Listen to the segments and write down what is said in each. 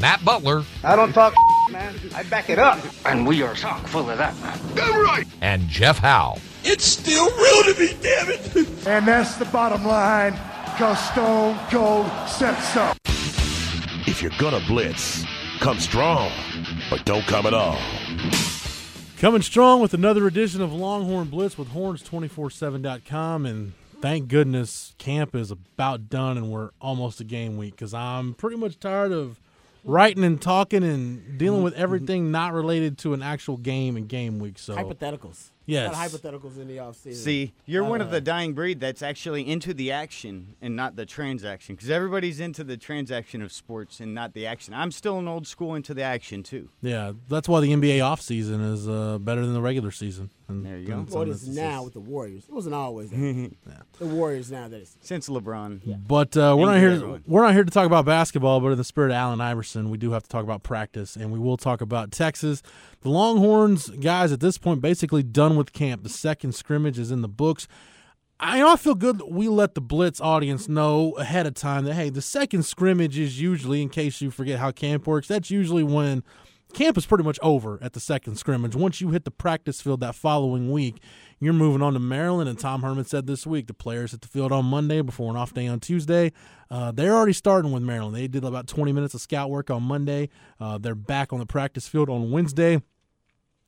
Matt Butler, I don't talk man. I back it up. And we are chock full of that, man. Damn right. and Jeff Howe. It's still real to me, damn it. And that's the bottom line, because Stone Cold said so. If you're gonna blitz, come strong, but don't come at all. Coming strong with another edition of Longhorn Blitz with horns247.com. And thank goodness camp is about done and we're almost a game week because I'm pretty much tired of writing and talking and dealing with everything not related to an actual game and game week. So, Hypotheticals. Yes. A hypotheticals in the offseason. See, you're one of Uh, the dying breed that's actually into the action and not the transaction. Because everybody's into the transaction of sports and not the action. I'm still an old school into the action too. yeah, that's why the NBA offseason is uh, better than the regular season. And There you go. in Well, it is now with the Warriors. It wasn't always that. The Warriors now that is. Since LeBron. But uh, we're Thank not here. everyone. We're not here to talk about basketball, but in the spirit of Allen Iverson, we do have to talk about practice, and we will talk about Texas. The Longhorns guys at this point basically done with camp. The second scrimmage is in the books. I I feel good that we let the Blitz audience know ahead of time that hey, the second scrimmage is usually, in case you forget how camp works, that's usually when camp is pretty much over at the second scrimmage. Once you hit the practice field that following week, you're moving on to Maryland. And Tom Herman said this week the players hit the field on Monday before an off day on Tuesday. Uh, they're already starting with Maryland. They did about 20 minutes of scout work on Monday. Uh, they're back on the practice field on Wednesday.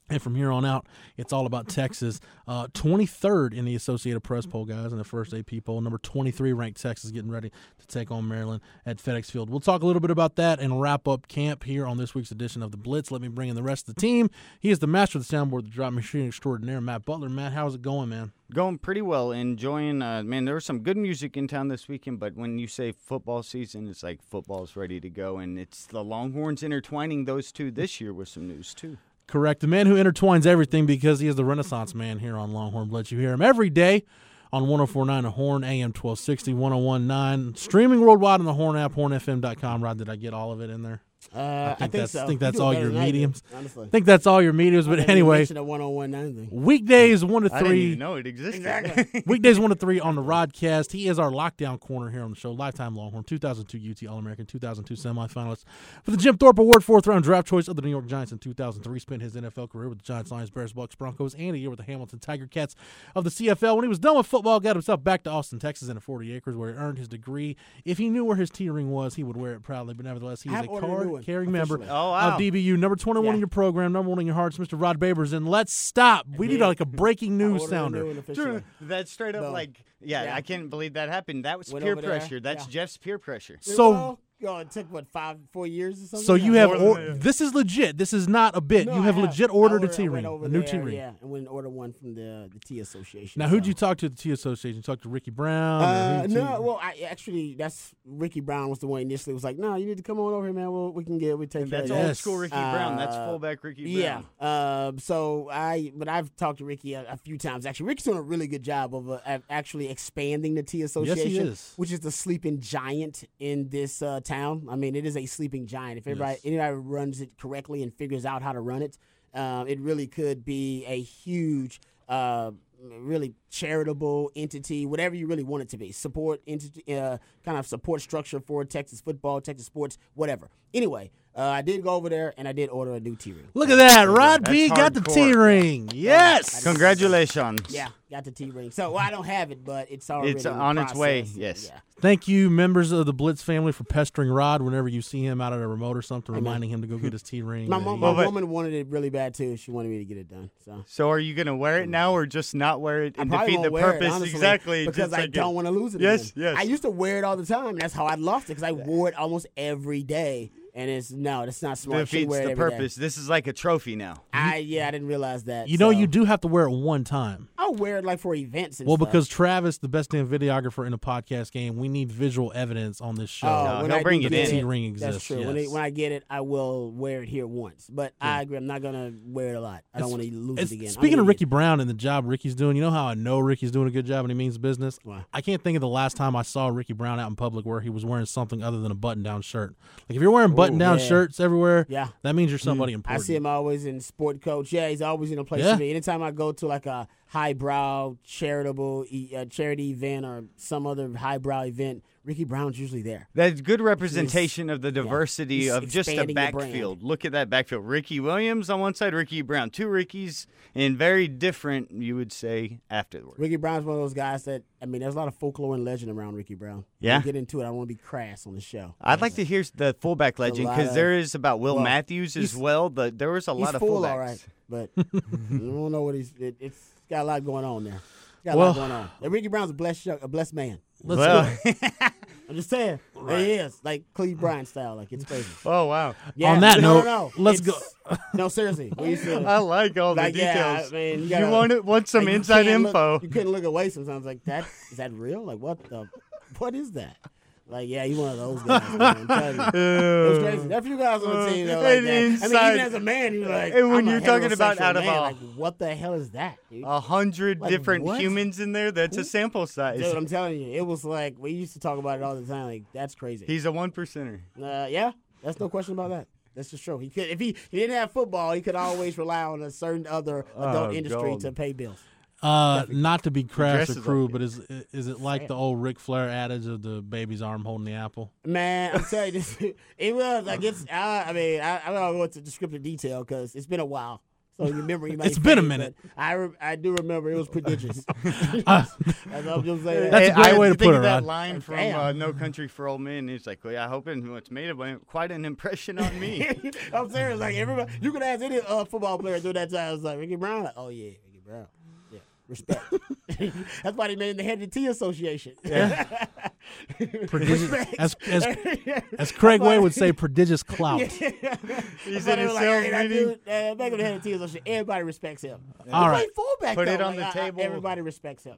And from here on out, it's all about Texas. Uh, 23rd in the Associated Press poll, guys, in the first AP poll. Number 23 ranked Texas getting ready to take on Maryland at FedEx Field. We'll talk a little bit about that and wrap up camp here on this week's edition of the Blitz. Let me bring in the rest of the team. He is the master of the soundboard, the drop machine extraordinaire, Matt Butler. Matt, how's it going, man? Going pretty well. Enjoying, uh, man, there was some good music in town this weekend, but when you say football season, it's like football's ready to go. And it's the Longhorns intertwining those two this year with some news, too. Correct. The man who intertwines everything because he is the Renaissance man here on Longhorn Blitz. You hear him every day on 1049 The Horn, AM 1260, 1019. Streaming worldwide on the Horn app, hornfm.com. Rod, did I get all of it in there? Uh, I think, that's, so. I think that's do all your than I mediums. Honestly. I think that's all your mediums. But anyway, one-on-one nine weekdays one to I didn't three. even know it existed. Exactly. Weekdays one to three on the Rodcast. He is our lockdown corner here on the show. Lifetime Longhorn, 2002 UT All American, 2002 semifinalist for the Jim Thorpe Award, fourth round draft choice of the New York Giants in 2003. Spent his NFL career with the Giants, Lions, Bears, Bucks, Broncos, and a year with the Hamilton Tiger Cats of the CFL. When he was done with football, got himself back to Austin, Texas, in a 40 acres where he earned his degree. If he knew where his T ring was, he would wear it proudly. But nevertheless, he is a ordered card one, carrying member officially. Oh, wow. of DBU, number 21 in your program, number one in your hearts, Mr. Rod Babers. And let's stop. We need like a breaking news Ordered a new sounder. one officially. That's straight up Boom. like, yeah, Yeah. I can't believe that happened. That was Went peer over there, pressure. That's yeah. Jeff's peer pressure. So- Well, yo, it took what five, four years or something. So you have or, that. this is legit. This is not a bit. No, you I have legit ordered I a T I went ring, a new there, T ring. Yeah, and went and ordered one from the the T Association. Now, who'd you talk to at the T Association? You talked to Ricky Brown. Uh, who'd you- no, well, I actually that's Ricky Brown was the one initially was like, no, you need to come on over here, man. Well, we can get we take care That's of old. Yes. school Ricky Brown. That's Uh, fullback Ricky Yeah. Brown. Um. so I, but I've talked to Ricky a, a few times. Actually, Ricky's doing a really good job of uh, actually expanding the T Association, is. which is the sleeping giant in this uh, town. I mean, it is a sleeping giant. If everybody Yes. anybody runs it correctly and figures out how to run it, um, it really could be a huge. Uh, really charitable entity, whatever you really want it to be, support entity, uh, kind of support structure for Texas football, Texas sports, whatever. Anyway, uh, I did go over there and I did order a new T ring. Look at that. Rod That's B got the hardcore. T ring. Yes. Congratulations. Yeah, got the T ring. So well, I don't have it, but it's already It's in the on its way, process. yes. Yeah. Thank you, members of the Blitz family, for pestering Rod whenever you see him out at a remote or something, reminding him to go get his T ring. My, mom, he- my Well, but- woman wanted it really bad too. She wanted me to get it done. So So are you gonna wear it now, or just not wear it I and probably defeat won't the wear purpose? it, honestly, exactly, because just I like don't want to lose it. Yes, again. yes. I used to wear it all the time. and That's how I lost it because I wore it almost every day. And it's no, that's not smart. You shouldn't defeats wear the every day. purpose. This is like a trophy now. I yeah, I didn't realize that. you know, you do have to wear it one time. I'll wear it like for events. And Well, stuff. because Travis, the best damn videographer in the podcast game, we need visual evidence on this show. Oh, No, when he'll I bring do it get in. T ring exists. That's exists. true. When, it, when I get it, I will wear it here once. But I agree. I'm not gonna wear it a lot. I don't want to lose it again. Speaking of idiot. Ricky Brown and the job Ricky's doing, you know how I know Ricky's doing a good job and he means business? Why? I can't think of the last time I saw Ricky Brown out in public where he was wearing something other than a button down shirt. Like if you're wearing button down yeah. shirts everywhere, Yeah. that means you're somebody I important. I see him always in sport coach. Yeah, he's always in a place Yeah. to be. Anytime I go to like a highbrow charitable uh, charity event or some other highbrow event, Ricky Brown's usually there. That's good representation of the diversity He's of just a the backfield. Look at that backfield. Ricky Williams on one side, Ricky Brown, two Rickies, and very different, you would say, afterwards. Ricky Brown's one of those guys that I mean, there's a lot of folklore and legend around Ricky Brown. Yeah. Get into it. I want to be crass on the show. I'd like to hear the fullback legend because there is about Will well, Matthews as well. But there was a lot of full, fullbacks. all right, but I don't know what he's. It, it's got a lot going on there. Got a Well- lot going on. And Ricky Brown's a blessed, young- a blessed man. Let's Well, go. I'm just saying, he is like Cleve Bryant style. Like it's crazy. oh wow, Yeah, On that no, note, no, no. let's It's- No, seriously. We used I like all the like, yeah, details. I mean, you, you gotta, want want some like, inside can't look- info? you couldn't look away sometimes. Like that is that real? Like what the? What is that? Like yeah, he's one of those guys. Man, you. It was crazy. A few guys on the team that like that. I mean, even as a man, you're like, And when you're talking about out of man. a- like, what the hell is that, dude? A hundred Like, different what? humans in there. That's a sample size. Dude, I'm telling you, it was like we used to talk about it all the time. Like that's crazy. He's a one percenter. Uh, yeah, that's no question about that. That's just true. He could if he, he didn't have football, he could always rely on a certain other adult Oh, industry God. to pay bills. Uh, not to be crass or dresses crude, but is is it like the old Ric Flair adage of the baby's arm holding the apple? Man, I'm telling you, this, it was like it's. I, I mean, I, I don't go into descriptive detail because it's been a while. So your memory might It's been a minute. I re- I do remember it was prodigious. Uh, That's I'm just saying. That's a great I way to think put of it, that Rod. line from uh, No Country for Old Men. It's like, well, yeah, I hope it- it's made a, quite an impression on me. I'm serious. Like everybody, you could ask any uh, football player during that time. It's like Ricky Brown. Like, oh yeah, Ricky Brown. Yeah, respect. That's why they made the Head to T Association. Prodigious, Respect. as as as Craig Way would say, prodigious clout. He's That's why in they a were like, sales hey, meeting. dude, uh, back in the Head of T Association, everybody respects him. All He right. played fullback. Put it on Like, the I- I- table. everybody respects him.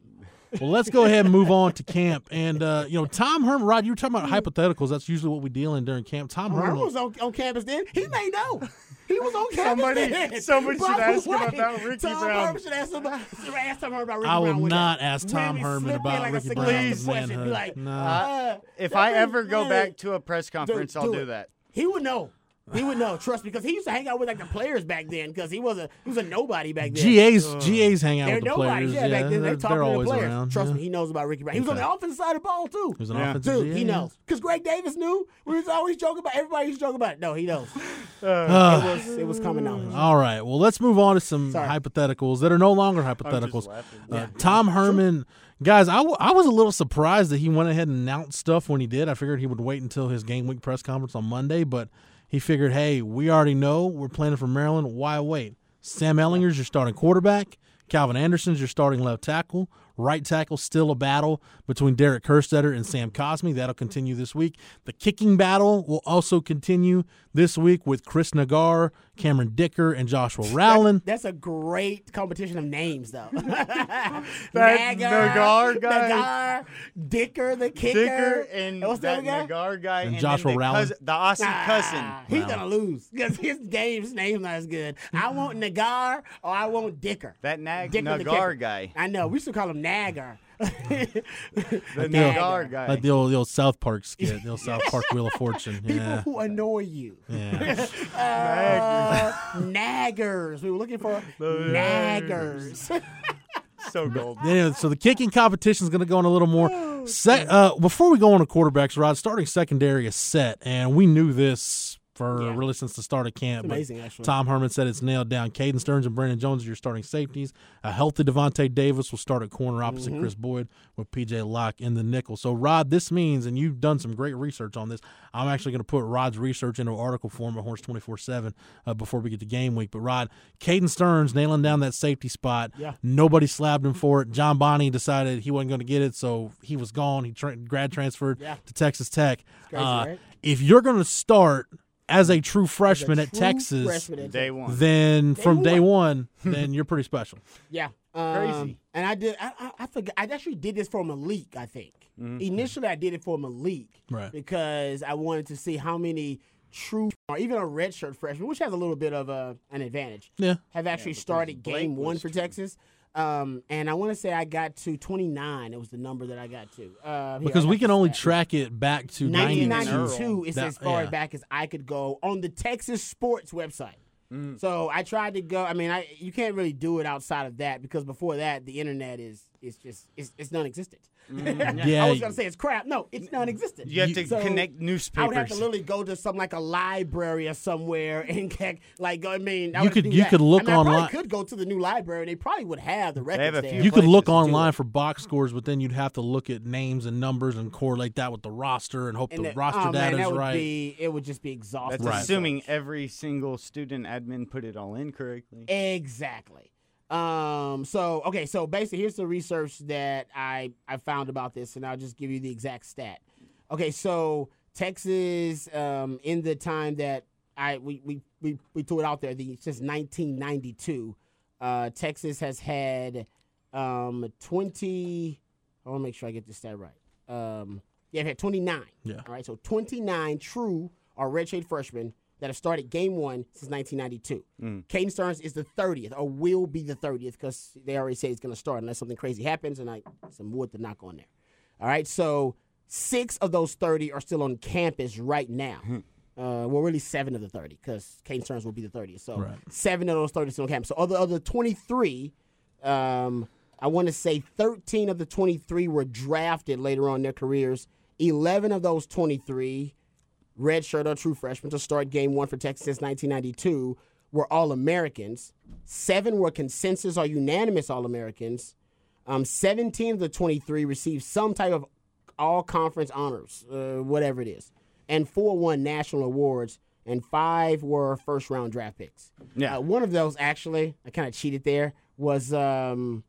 Well, let's go ahead and move on to camp. And uh, you know, Tom Herman, Rod, you were talking about hypotheticals. That's usually what we deal in during camp. Tom Herman Herman. was on, on campus then. He may know. He was on campus Somebody- then. somebody should ask him about Ricky Tom Brown. Herman should ask, somebody, should ask Tom Herman about Ricky Brown. I will not day. ask Tom Maybe Herman about like a Ricky suggestive Brown's question. Be manhood. like, No. uh, If I ever go back to a press conference, I'll do do that. He would know. He would know. Trust me, because he used to hang out with like the players back then. Because he was a he was a nobody back then. GA's GA's hang out They're with the nobody. players. Yeah, back then they're, they talking they're to the players. around. Trust yeah. me, he knows about Ricky Brown. He was on the offensive side of the ball too. He was an Yeah. offensive Dude, GA, he knows. Because Greg Davis knew. We was always joking about. Everybody used to joke about. it. No, he knows. Uh, it was it was coming out. All right. Well, let's move on to some Sorry. hypotheticals that are no longer hypotheticals. just laughing. Uh, Tom Herman, guys, I, w- I was a little surprised that he went ahead and announced stuff when he did. I figured he would wait until his game week press conference on Monday, but he figured, hey, we already know we're planning for Maryland. Why wait? Sam Ehlinger's your starting quarterback. Calvin Anderson's your starting left tackle. Right tackle, still a battle between Derek Kerstetter and Sam Cosmi. That'll continue this week. The kicking battle will also continue this week with Chris Naggar, Cameron Dicker, and Joshua Rowland. That's a great competition of names, though. That Naggar, Naggar guy. Naggar, Dicker, the kicker, Dicker and what's that guy? Naggar guy And then Joshua the Rowland. cousin- the Aussie Ah, cousin. He's gonna lose because his game's name's not as good. I want Naggar or I want Dicker. That Nag Dicker Naggar guy. I know. We used to call him Naggar. The Naggar. Naggar guy. Like the old, the old South Park skit, the old South Park Wheel of Fortune. People Yeah. who annoy you. Yeah. Uh, naggers. We were looking for naggers. so gold. Anyway, so the kicking competition is going to go on a little more. Se- uh, before we go on to quarterbacks, Rod, starting secondary is set, and we knew this for Yeah. really since the start of camp. Amazing, actually. Tom Herman said it's nailed down. Caden Sterns and Brandon Jones are your starting safeties. A healthy Davante Davis will start at corner opposite Mm-hmm. Kris Boyd with PJ Locke in the nickel. So, Rod, this means, and you've done some great research on this. I'm actually going to put Rod's research into article form at Horns 24 7 uh, before we get to game week. But, Rod, Caden Sterns nailing down that safety spot. Yeah. Nobody slabbed him for it. John Bonney decided he wasn't going to get it, so he was gone. He tra- grad transferred Yeah. to Texas Tech. crazy, Uh, right? If you're going to start as a true freshman The at Texas, freshman at Day one. then from day one. one, then you're pretty special. Yeah. Um, Crazy. And I did. I, I, I forgot. I actually did this for Malik. I think Mm-hmm. initially I did it for Malik Right. because I wanted to see how many true or even a redshirt freshman, which has a little bit of a, an advantage, Yeah. have actually started game one for true. Texas. Um, and I want to say I got to 29. It was the number that I got to. Uh, here, Because I we can only stat. track it back to 92. 1992 is That- as far yeah. back as I could go on the Texas Sports website. So I tried to go. I mean, I you can't really do it outside of that because before that, the internet is is just it's, it's non-existent. Yeah. Mm-hmm. I was gonna say it's crap. No, it's non-existent. You have to So, connect I newspapers. would have to literally go to some like a library or somewhere and get, like I mean, I You could- you that. could look I mean, online- probably could go to the new library. They probably would have the records have there. You could look places to do online for box scores, but then you'd have to look at names and numbers and correlate that with the roster and hope And the the- roster oh, man, data that is would right. Be, it would just be exhausting. That's Right. assuming every single student admin put it all in correctly. Exactly. Um. So okay. So basically, here's the research that I I found about this, and I'll just give you the exact stat. Okay. So Texas, um, in the time that I we we we, we threw it out there, the since 1992, uh, Texas has had um 20. I want to make sure I get this stat right. Um. Yeah, had 29. Yeah. All right. So 29 true or redshirt freshmen that have started game one since 1992. Caden Sterns is the 30th, or will be the 30th, because they already say it's going to start unless something crazy happens, and I some wood to knock on there. All right, so six of those 30 are still on campus right now. Uh, well, really seven of the 30, because Caden Sterns will be the 30th. So Right. seven of those 30 still on campus. So other other 23, um, I want to say 13 of the 23 were drafted later on in their careers. 11 of those 23 redshirt or true freshmen to start game one for Texas since 1992 were All Americans. Seven were consensus or unanimous All Americans. Um, 17 of the 23 received some type of all conference honors, uh, whatever it is. And four won national awards, and five were first round draft picks. Yeah. Uh, one of those, actually, I kind of cheated there, was. Um,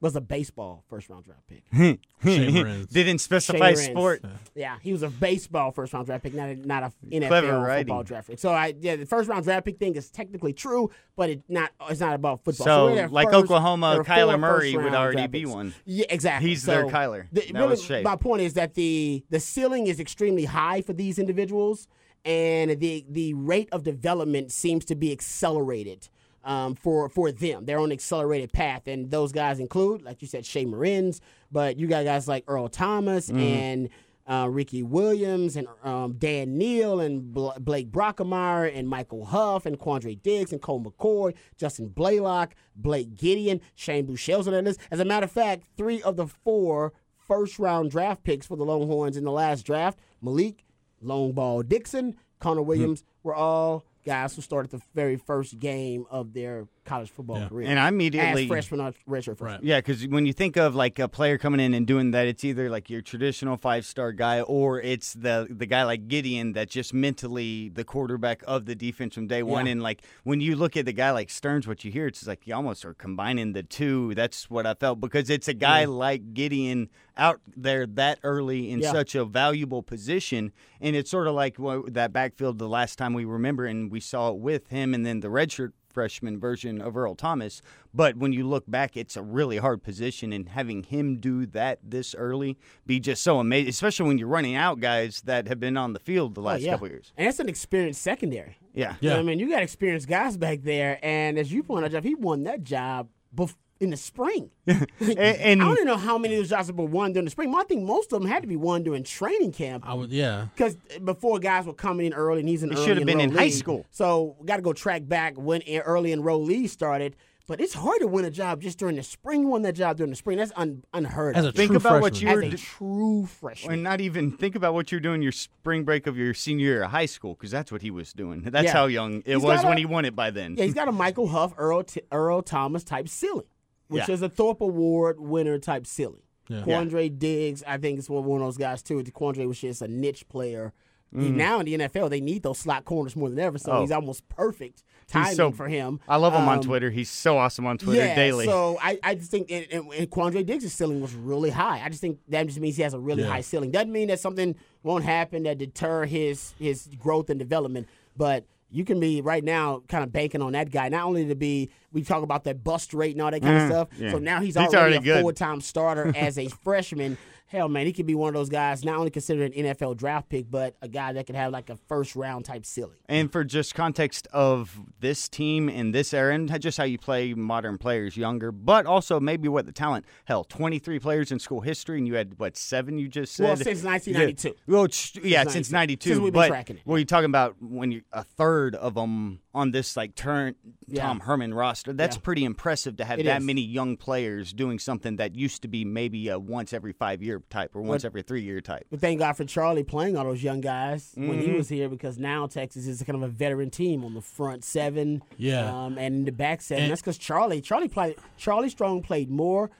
was a baseball first round draft pick. Hmm. Hmm. Hmm. Didn't specify Shea Morenz's. sport. Yeah, he was a baseball first round draft pick, not a, not a NFL Clever writing. football draft pick. So I yeah, the first round draft pick thing is technically true, but it not it's not about football. So, we're like first- Oklahoma, there Kyler Murray would already be one. Yeah, exactly. He's their Kyler. the- That really, was Shea. my point is that the the ceiling is extremely high for these individuals, and the the rate of development seems to be accelerated um, for for them. They're on an accelerated path, and those guys include, like you said, Shea Morenz, but you got guys like Earl Thomas Mm-hmm. and. Uh, Ricky Williams and um, Dan Neil and Bl- Blake Brockermeyer and Michael Huff and Quandre Diggs and Colt McCoy, Justin Blalock, Blake Gideon, Shane Buechele's on that list. As a matter of fact, three of the four first round draft picks for the Longhorns in the last draft, Malik, Long Ball Dixon, Connor Williams, were all guys who started the very first game of their college football career. And I immediately- as freshmen or redshirt freshman. Right. Yeah, because when you think of like a player coming in and doing that, it's either like your traditional five star guy or it's the the guy like Gideon that's just mentally the quarterback of the defense from day one. Yeah. And like when you look at the guy like Sterns, what you hear, it's like you almost are combining the two. That's what I felt because it's a guy like Gideon out there that early in Yeah. such a valuable position. And it's sort of like what, that backfield the last time we remember, and we saw it with him and then the redshirt freshman version of Earl Thomas. But when you look back, it's a really hard position, and having him do that this early be just so amazing, especially when you're running out guys that have been on the field the Oh, last yeah. couple years. And it's an experienced secondary. Yeah. You know Yeah. what I mean, you got experienced guys back there, and as you pointed out, Jeff, he won that job bef- in the spring. and- I don't even know how many of those jobs were won during the spring. I think most of them had to be won during training camp I would, yeah. because before guys were coming in early, and he's an He early should have been in high school. So got to go track back when early enrollees started. But it's hard to win a job just during the spring. You won that job during the spring. That's un- unheard As a of. Think true about what freshman. you As were a d- true freshman. And not even think about what you're doing your spring break of your senior year of high school, because that's what he was doing. That's Yeah. how young it He's was got when a- he won it by then. Yeah, he's got a Michael Huff, Earl, T- Earl Thomas type ceiling, which Yeah. is a Thorpe Award winner type ceiling. Yeah. Quandre Diggs, I think, is one one of those guys too. Quandre was just a niche player. He- Now in the NFL, they need those slot corners more than ever, so. Oh. he's almost perfect timing He's so- for him. I love him on Um, Twitter. He's so awesome on Twitter yeah, daily. So I, I just think and, and, and Quandre Diggs' ceiling was really high. I just think that just means he has a really Yeah. high ceiling. Doesn't mean that something won't happen that deter his his growth and development. But you can be right now kind of banking on that guy. Not only to be, we talk about that bust rate and all that kind of Mm, stuff. yeah. So now he's, He's already, already a full time starter as a freshman. Hell, man, he could be one of those guys, not only considered an NFL draft pick, but a guy that could have like a first round type ceiling. And for just context of this team in this era and just how you play modern players younger, but also maybe what the talent. Hell, 23 players in school history, and you had, what, seven you just said? Well, since 1992. Yeah, well, yeah Since since 92. 92. Since we've been but tracking it. When you're talking about when you a third of them on this like turn Yeah. Tom Herman roster, that's Yeah. pretty impressive to have It that is. many young players doing something that used to be maybe a once every five year type or once every three year type. But thank God for Charlie playing all those young guys when Mm-hmm. he was here because now Texas is kind of a veteran team on the front seven, Yeah. um, and in the back seven. And- That's because Charlie, Charlie played, Charlie Strong played more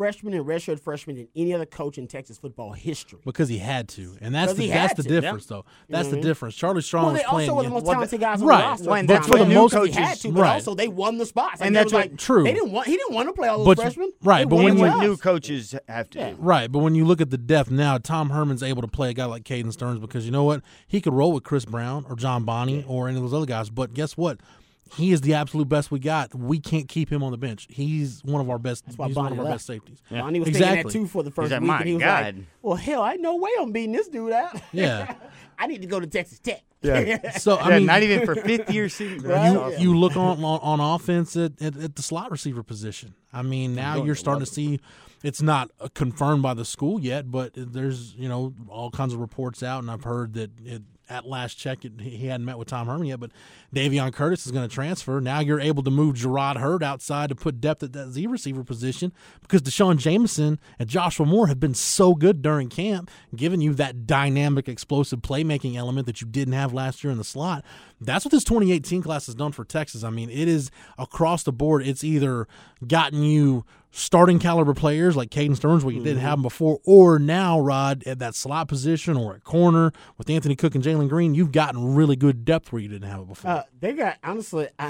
freshmen and redshirt freshmen than any other coach in Texas football history. because he had to, and that's 'Cause the that's the to, yeah. difference, though. That's what I the mm-hmm. difference. Charlie Strong Well, was they also playing. were the most well, talented guys on right. the roster. Well, at and the that's time. what They the knew new 'cause he had to, but right. also they won the spots. Like, And that's like, True. They didn't want. He didn't want to play all those But- freshmen. right, They but won when you- new coaches have to Yeah. Right, but when you look at the depth now, Tom Herman's able to play a guy like Caden Sterns because you know what? He could roll with Chris Brown or John Bonney or any of those other guys. But guess what? He is the absolute best we got. We can't keep him on the bench. He's one of our best. That's why he's one Bonney of our left. best safeties. Yeah. Bonney was thinking that Exactly. too for the first like, week, "My and he was God." like, "Well, hell, I no way I'm beating this dude out. Yeah. I need to go to Texas Tech." Yeah. So I Yeah, mean, not even for fifth year season. Right? you, you look on on, on offense at, at, at the slot receiver position. I mean, now you're starting to see it's not uh, confirmed by the school yet, but there's you know all kinds of reports out, and I've heard that it, at last check he hadn't met with Tom Herman yet, but Davion Curtis is going to transfer. Now you're able to move Jerrod Heard outside to put depth at that Z receiver position because D'Shawn Jamison and Joshua Moore have been so good during camp, giving you that dynamic, explosive playmaking element that you didn't have last year in the slot. That's what this 2018 class has done for Texas. I mean, it is across the board. It's either gotten you starting caliber players like Caden Sterns, where you didn't have them before, or now, Rod, at that slot position or at corner with Anthony Cook and Jalen Green, you've gotten really good depth where you didn't have it before. Uh, they got honestly, I,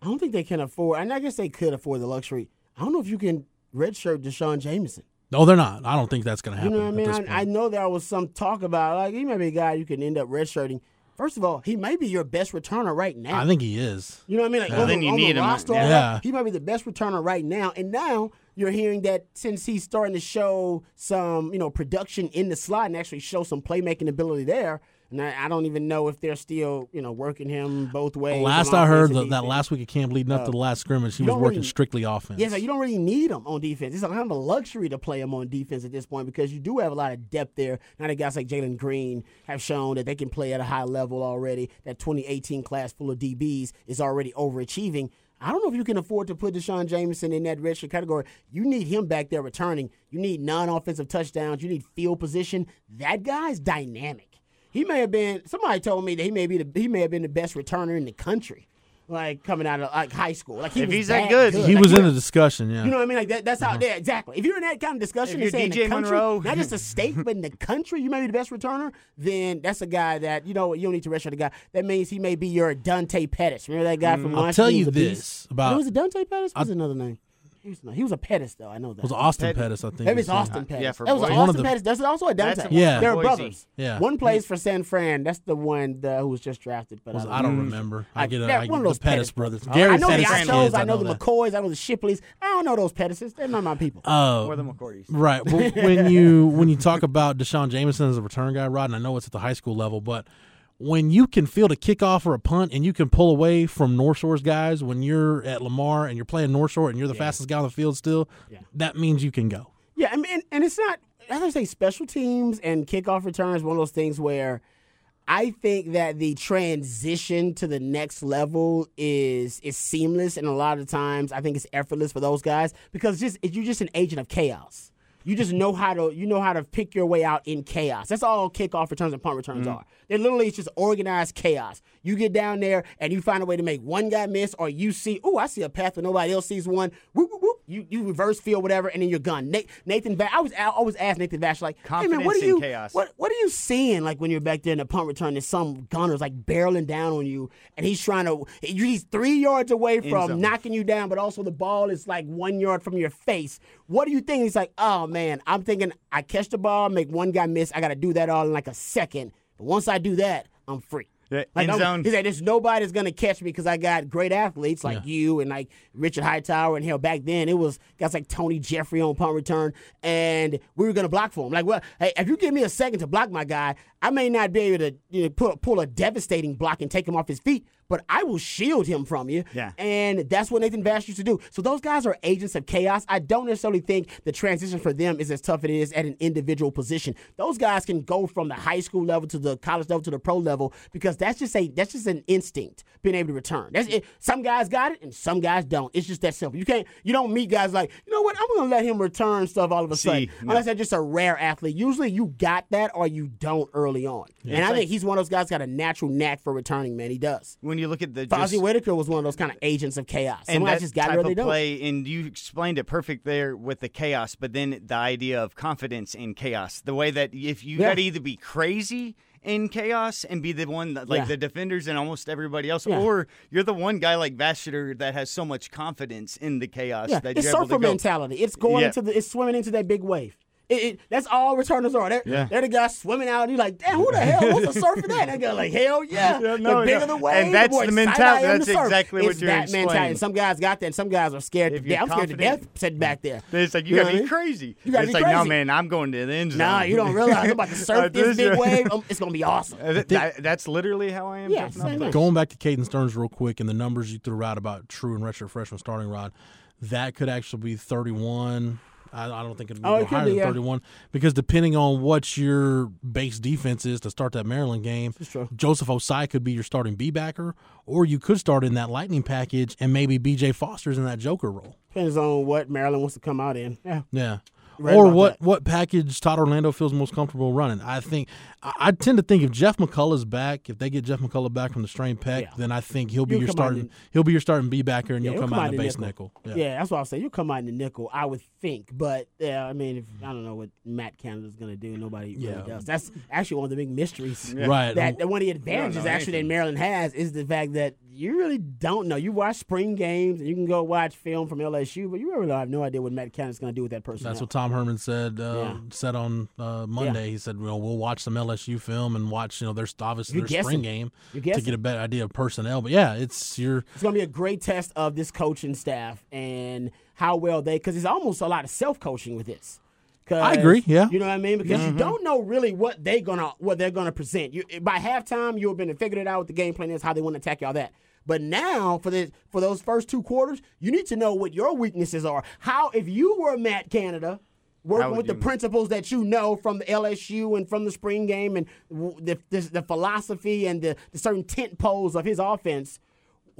I don't think they can afford, and I guess they could afford the luxury. I don't know if you can redshirt D'Shawn Jamison. no, they're not. I don't think that's going to happen. You know what I mean? I. I know there was some talk about like he may be a guy you can end up redshirting. First of all, he may be your best returner right now. I think he is. You know what I mean? Like Well, on then the, you on need the him. roster, Yeah. he might be the best returner right now. And now you're hearing that since he's starting to show some, you know, production in the slot and actually show some playmaking ability there. And I, don't even know if they're still, you know, working him both ways. Last I heard, offense that, and that defense. last week of camp leading up to the uh, last scrimmage, he was working really- strictly offense. Yeah, so you don't really need him on defense. It's a kind of a luxury to play him on defense at this point because you do have a lot of depth there. Now that guys like Jalen Green have shown that they can play at a high level already. That 2018 class full of DBs is already overachieving. I don't know if you can afford to put D'Shawn Jamison in that redshirt category. You need him back there returning. You need non-offensive touchdowns. You need field position. That guy's dynamic. He may have been. Somebody told me that he may be the he may have been the best returner in the country, like coming out of like high school. Like he If was he's that good. he Like, was in the discussion, yeah. you know what I mean? Like that, that's how. Yeah, exactly. If you're in that kind of discussion, If you're say in the country, Monroe- not just a state, but in the country, you may be the best returner. Then that's a guy that you know you don't need to redshirt the guy. That means he may be your Dante Pettis. Remember that guy from Mm, I'll Washington? tell you was beast? this about- No, was it Dante Pettis? What was another name? He was, no, he was a Pettis though. I know that. it was Austin Petty. Pettis, I think. Maybe it's said. Austin Pettis. Yeah, for that was Boise. Austin One of the- Pettis. That's also a Dante. That's Yeah. they're Boise. brothers. Yeah. one plays for San Fran. That's the one uh, who was just drafted. But Was- I I don't don't remember. I get a, they're I one get of the those Pettis brothers. I Gary know Pettis' the kids, I I know, know the that. McCoys, I know the Shipleys. I don't know those Pettises. They're not my people. Or the McCourties. Right. Well, when you when you talk about D'Shawn Jamison as a return guy, Rod, and I know it's at the high school level, but when you can field a kickoff or a punt and you can pull away from North Shore's guys when you're at Lamar and you're playing North Shore and you're the fastest guy on the field still, that means you can go. Yeah, I mean, and it's not. I would say special teams and kickoff returns, one of those things where I think that the transition to the next level is is seamless, and a lot of times I think it's effortless for those guys because just you're just an agent of chaos. You just know how to you know how to pick your way out in chaos. That's all kickoff returns and punt returns mm-hmm. are. They're literally it's just organized chaos. You get down there and you find a way to make one guy miss, or you see, oh, I see a path where nobody else sees one. Whoop, whoop, whoop. You you reverse field whatever, and then you're gone. Nate, Nathan, Va- I was I always ask Nathan Vasher like, hey man, what are you what what are you seeing like when you're back there in the punt return and some gunner's like barreling down on you and he's trying to he's three yards away from knocking you down, but also the ball is like one yard from your face. What do you think? He's like, oh man, I'm thinking I catch the ball, make one guy miss. I got to do that all in like a second. But once I do that, I'm free. Yeah, Like, end zone. He said, "There's nobody that's gonna catch me because I got great athletes like you and like Richard Hightower and hell back then it was guys like Tony Jeffrey on punt return, and we were gonna block for him. Like, well, hey, if you give me a second to block my guy, I may not be able to you know, pull, pull a devastating block and take him off his feet, but I will shield him from you. Yeah. And that's what Nathan Bass used to do. So those guys are agents of chaos. I don't necessarily think the transition for them is as tough as it is at an individual position. Those guys can go from the high school level to the college level to the pro level because that's just a that's just an instinct being able to return. That's it. Some guys got it and some guys don't. It's just that simple. You can't you don't meet guys like, you know what, I'm gonna let him return stuff all of a See, sudden. no. Unless they're just a rare athlete. Usually you got that or you don't early on. and I think he's one of those guys got a natural knack for returning, man. He does. when you look at the Fozzie Whitaker was one of those kind of agents of chaos. Some and that just got type they of play, and you explained it perfect there with the chaos. But then the idea of confidence in chaos, the way that if you Yeah. got to either be crazy in chaos and be the one that, like Yeah. the defenders and almost everybody else, Yeah. or you're the one guy like Vassiter that has so much confidence in the chaos Yeah, that it's surfer mentality. It's going into the, it's swimming into that big wave. It, it, that's all returners are. They're, Yeah. they're the guys swimming out. And you're like, damn, who the hell wants to surf for that? And they go like, hell yeah. Yeah, no, the bigger no. the wave, And that's more the excited mentality. I am That's to surf. exactly what it's you're that mentality. explaining. And some guys got that. And some guys are scared If to death. I'm scared to death confident- sitting back there. It's like you, know gotta be mean? crazy. You gotta it's be like, no, man, I'm going to the end zone. Nah, you don't realize I'm about to surf this this- big wave. Um, it's gonna be awesome. Uh, that- that- that's literally how I am. Yeah, jumping off same the- thing. Going back to Caden Sterns real quick and the numbers you threw out about true and redshirt freshman starting rod, that could actually be 31. I, I don't think it'd be Oh, it higher be, than yeah. 31 because depending on what your base defense is to start that Maryland game. Joseph Ossai could be your starting B backer, or you could start in that Lightning package and maybe BJ Foster's in that Joker role. Depends on what Maryland wants to come out in. Yeah. Yeah. Right or what, that. what package Todd Orlando feels most comfortable running. I think I, I tend to think if Jeff McCulloch's back, if they get Jeff McCullough back from the strain pack, Yeah. then I think he'll be He'll your starting in- he'll be your starting B backer and Yeah, you'll come, out in the base nickel. Yeah. that's what I'll say. You'll come out in the nickel, I would think. But yeah, I mean, if, I don't know what Matt Canada's going to do. Nobody Yeah. really does. That's actually one of the big mysteries. Right. That, one of the advantages actually that. Maryland has is the fact that you really don't know. You watch spring games and you can go watch film from LSU, but you really have no idea what Matt Canada's going to do with that person. That's what Tom Herman said. Uh, Yeah. Said on uh, Monday. He said, "Well, we'll watch some LSU film and watch, you know, their obviously You're their spring game to get a better idea of personnel." But yeah, it's your it's going to be a great test of this coaching staff and how well they because it's almost a lot of self coaching with this. I agree, yeah. you know what I mean because you mm-hmm. don't know really what they gonna what they're gonna present. You by halftime you'll have been figured it out what the game plan is, how they want to attack y'all that. But now for the for those first two quarters, you need to know what your weaknesses are. How if you were Matt Canada. Working with the you- principles that you know from the LSU and from the spring game and the, the, the philosophy and the, the certain tent poles of his offense,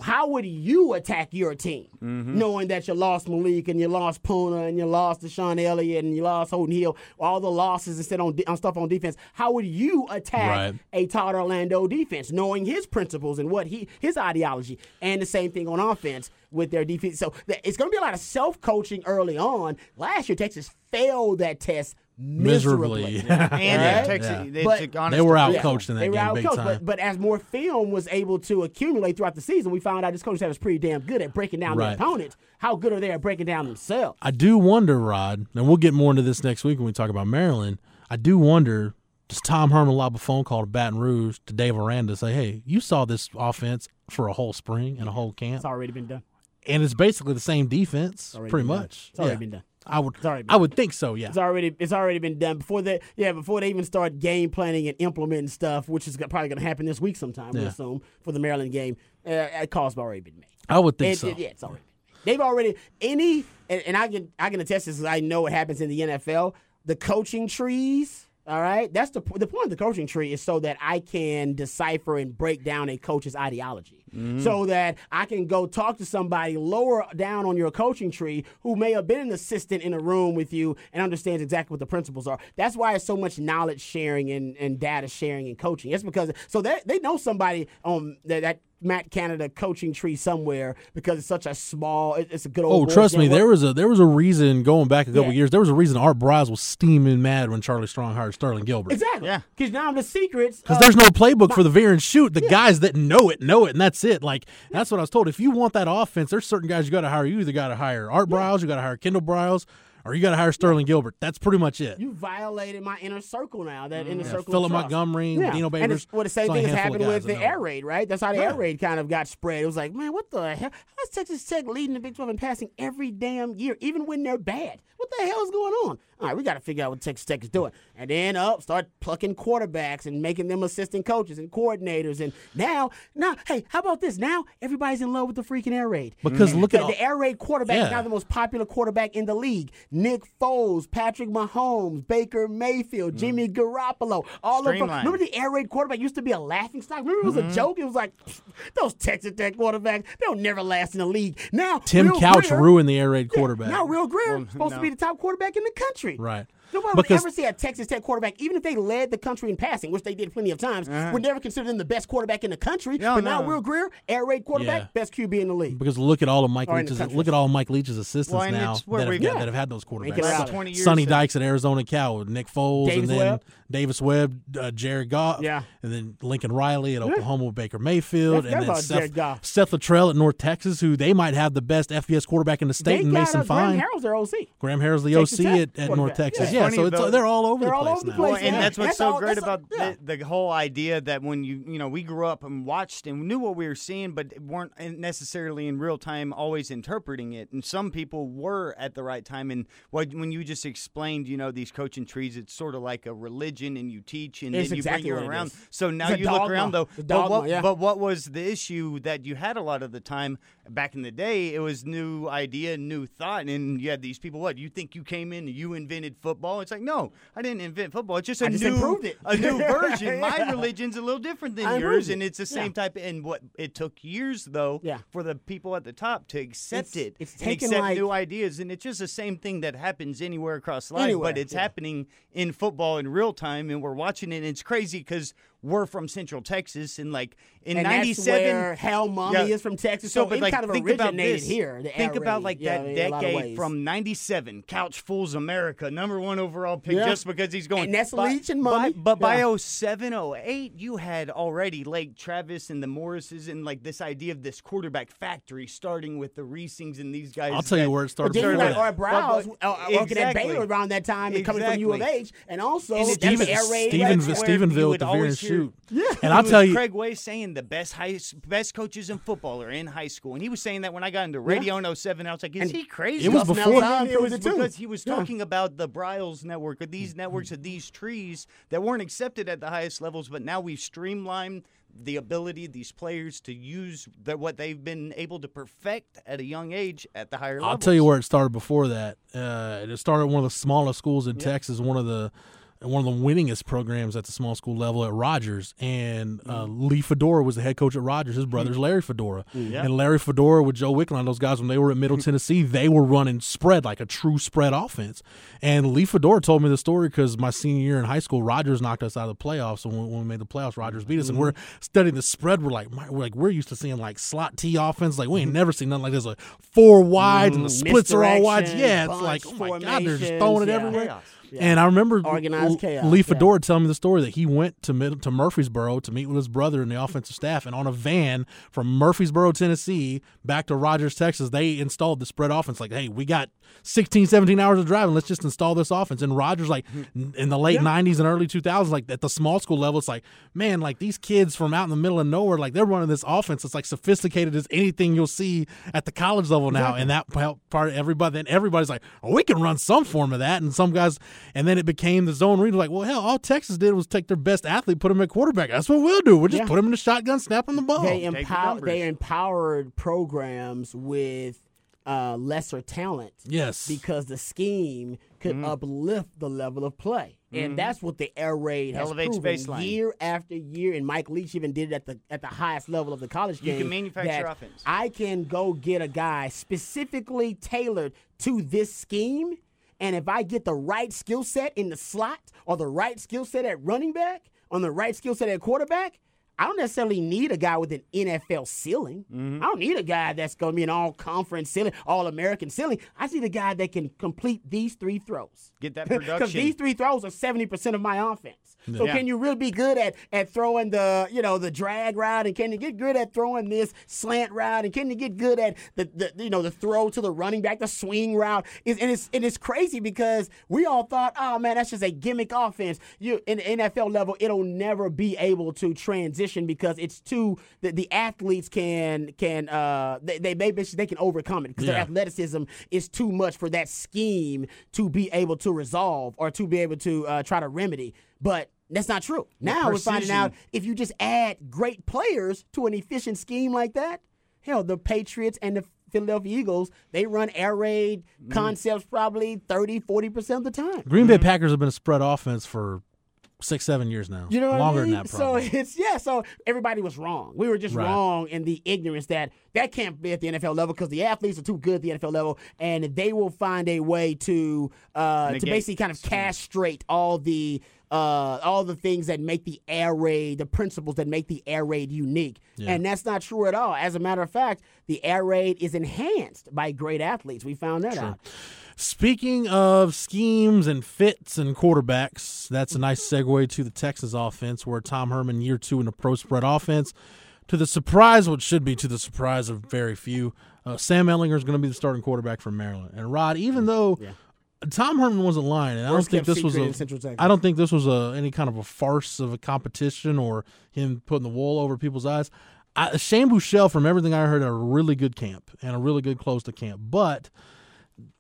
how would you attack your team, Mm-hmm. knowing that you lost Malik and you lost Poona and you lost DeShon Elliott and you lost Holton Hill, all the losses instead on, de- on stuff on defense? How would you attack Right. a Todd Orlando defense, knowing his principles and what he his ideology, and the same thing on offense with their defense? So it's going to be a lot of self coaching early on. Last year, Texas failed that test miserably. miserably. And Right? it takes Yeah. it, it's But- honest They were to out coached in that They were game out big coached, time. but, but as more film was able to accumulate throughout the season, we found out this coaching staff is pretty damn good at breaking down Right. their opponents. How good are they at breaking down themselves? I do wonder, Rod, and we'll get more into this next week when we talk about Maryland. I do wonder, does Tom Herman lob a phone call to Baton Rouge to Dave Aranda say, "Hey, you saw this offense for a whole spring and a whole camp, It's already been done. and it's basically the same defense, pretty been done. much." It's already Yeah. been done. I would, been I would think so. Yeah, It's already it's already been done before they yeah before they even start game planning and implementing stuff, which is probably going to happen this week sometime. We assume for the Maryland game, uh, a call's already been made. I would think It- so. it- yeah, it's already. They've already any, and, and I can I can attest this. I know what happens in the NFL. The coaching trees. All right, that's the the point of the coaching tree is so that I can decipher and break down a coach's ideology, so that I can go talk to somebody lower down on your coaching tree who may have been an assistant in a room with you and understands exactly what the principles are. That's why it's so much knowledge sharing and, and data sharing and coaching. It's because so they they know somebody on that, that Matt Canada coaching tree somewhere because it's such a small. It's a good old. Oh, boys trust me, network. there was a there was a reason going back a couple Yeah. years. There was a reason Art Briles was steaming mad when Charlie Strong hired Sterling Gilbert. exactly. Yeah. Because now the secrets. Because uh, there's no playbook for the veer and shoot. The guys that know it know it, and that's it. Like that's what I was told. If you want that offense, there's certain guys you got to hire. You either got to hire Art Briles, you got to hire Kendall Briles, or you got to hire Sterling Gilbert. That's pretty much it. You violated my inner circle now. That inner Yeah, circle. Philip. Montgomery, Yeah. Dino And Babers. it's, well, the same thing has happened with the air raid, right? That's how the air raid kind of got spread. It was like, man, what the hell? How's Texas Tech leading the Big 12 in passing every damn year, even when they're bad? What the hell is going on? All right, we got to figure out what Texas Tech is doing. And then up, start plucking quarterbacks and making them assistant coaches and coordinators. And now, now, hey, how about this? Now everybody's in love with the freaking air raid. Because look at the, all- the air raid quarterback is now the most popular quarterback in the league. Nick Foles, Patrick Mahomes, Baker Mayfield, Jimmy Garoppolo, all of them. Remember the air raid quarterback used to be a laughing stock. Remember it was Mm-hmm. a joke. It was like those Texas Tech quarterbacks. They'll never last in the league. Now Tim Will Couch Grier- ruined the air raid Yeah, quarterback. Now Real Grier is supposed no. to be the top quarterback in the country. Right. Nobody Because- would ever see a Texas Tech quarterback, even if they led the country in passing, which they did plenty of times, would never consider them the best quarterback in the country. No, but now. Will Grier, air raid quarterback, Yeah. best QB in the league. Because look at all of Mike Or in the Leach's country. look at all Mike Leach's assistants Well, now that have, got- Yeah. that have had those quarterbacks. it Last out. 20 years. Sonny that- Dykes at Arizona Cal, Nick Foles, Davis and then Webb. Davis Webb, uh, Jared Goff, Yeah. and then Lincoln Riley at Oklahoma with Baker Mayfield, I and then Seth, Jared Seth Littrell at North Texas, who they might have the best FBS quarterback in the state, They and got Mason uh, Graham Harrell's their OC. Graham Harrell's the Texas OC Tech at, at North. Texas. Yeah. Yeah, It's so it's, though. they're all over They're the all place over the now. place. Well, and that's what's That's so all- great that's all- about yeah. the, the whole idea that when you you know we grew up and watched and knew what we were seeing, but weren't necessarily in real time always interpreting it. And some people were at the right time. And what when you just explained, you know, these coaching trees, it's sort of like a religion, and you teach and It's then you exactly bring you what it around. is. So now It's you look around though. The but, what, yeah. but what was the issue that you had a lot of the time back in the day? It was new idea, new thought, and you had these people. What you think you came in and you invented football? It's like no, I didn't invent football. It's just a I just new improved it. a new version. My Yeah. religion's a little different than I yours, and it's the same Yeah. type. And what it took years though Yeah. for the people at the top to accept It's- it it's taken, accept like- new ideas, and it's just the same thing that happens anywhere across life, Anywhere, but it's yeah. happening in football in real time, and we're watching it. and It's crazy because we're from Central Texas, and like in and '97, where Hell Mommy Yeah. is from Texas. So, So, but it like, kind of think about originated this. here. Think about like yeah, that in a decade from '97. Couch Fools America, number one overall pick, Yeah. just because he's going. And that's By- Leach and by- But by Yeah. 07, 08, you had already like Travis and the Morrises, and like this idea of this quarterback factory, starting with the Reesings and these guys. I'll tell you where it But started. then you before got that. Art Browse But- uh, working at exactly. Baylor around that time and coming from U of H. And also, And that's Steven- the air raid. Steven, That's where Stephenville you with the would shoot. Yeah. And I'll tell you, Craig Way saying the best high, best coaches in football are in high school, and he was saying that when I got into radio in 07, I was like, "Is And he crazy?" it was before- Malzahn it was because he was Yeah. talking about the Briles network, or these networks of these trees that weren't accepted at the highest levels, but now we've streamlined the ability of these players to use the, what they've been able to perfect at a young age at the higher levels. I'll levels. tell you where it started before that. Uh, it started at one of the smallest schools in Texas, one of the one of the winningest programs at the small school level at Rogers. And uh, Mm. Lee Fedora was the head coach at Rogers. His brother's Larry Fedora. Mm. And Larry Fedora with Joe Wickline, those guys, when they were at Middle Tennessee, they were running spread like a true spread offense. And Lee Fedora told me the story because my senior year in high school, Rogers knocked us out of the playoffs. And when, when we made the playoffs, Rogers beat us. And we're Mm-hmm. studying the spread. We're like, my, we're like, we're used to seeing like slot T offense. Like we ain't never seen nothing like this. Like four wides and the splits are all wides. Mm-hmm. Yeah, it's like, oh my god, they're just throwing it yeah. everywhere. Chaos. And I remember Organized chaos, Lee yeah. Fedora telling me the story that he went to mid, to Murfreesboro to meet with his brother and the offensive staff, and on a van from Murfreesboro, Tennessee, back to Rogers, Texas, they installed the spread offense. Like, hey, we got 16, 17 hours of driving. Let's just install this offense. And Rogers, like Mm-hmm. in the late '90s and early 2000s, like at the small school level, it's like, man, like these kids from out in the middle of nowhere, like they're running this offense. It's like sophisticated as anything you'll see at the college level now. And that part everybody. Then everybody's like, oh, we can run some form of that. And some guys, and then it became the zone read. Like, well, hell, all Texas did was take their best athlete, put him at quarterback. That's what we'll do. We'll just Yeah. put him in the shotgun, snap him the ball. They empower. numbers. They empowered programs with uh, lesser talent. Yes. because the scheme could Mm-hmm. uplift the level of play, and that's what the air raid has Elevates proven baseline. year after year. And Mike Leach even did it at the at the highest level of the college You game. can manufacture that offense. I can go get a guy specifically tailored to this scheme. And if I get the right skill set in the slot or the right skill set at running back, on the right skill set at quarterback, I don't necessarily need a guy with an NFL ceiling. Mm-hmm. I don't need a guy that's going to be an all conference ceiling, all American ceiling. I need a guy that can complete these three throws. Get that production. Because these three throws are 70% of my offense. So Yeah. can you really be good at, at throwing the, you know, the drag route and can you get good at throwing this slant route and can you get good at the, the you know, the throw to the running back, the swing route? It's, and it's and it's crazy because we all thought, oh man, that's just a gimmick offense. You in the NFL level, it'll never be able to transition because it's too the, the athletes can can uh they they maybe they can overcome it because their athleticism is too much for that scheme to be able to resolve or to be able to uh, try to remedy. But that's not true. Now we're finding out if you just add great players to an efficient scheme like that, hell, the Patriots and the Philadelphia Eagles, they run air raid Mm-hmm. concepts probably 30, 40% of the time. Green Bay Packers have been a spread offense for six, seven years now. You know what longer I mean? than that. So it's yeah. So everybody was wrong. We were just Right. wrong in the ignorance that that can't be at the NFL level because the athletes are too good at the NFL level, and they will find a way to uh, to basically kind of castrate all the. Uh, all the things that make the air raid, the principles that make the air raid unique. And that's not true at all. As a matter of fact, the air raid is enhanced by great athletes. We found that out. Speaking of schemes and fits and quarterbacks, that's a nice segue to the Texas offense, where Tom Herman, year two in a pro spread offense, to the surprise, what should be to the surprise of very few, uh, Sam Ehlinger is going to be the starting quarterback for Maryland. And Rod, even though Tom Herman wasn't lying, and I don't think this was a, in Central Texas. I don't think this was a any kind of a farce of a competition or him putting the wool over people's eyes. I, Shane Buechele, from everything I heard, had a really good camp and a really good close to camp, but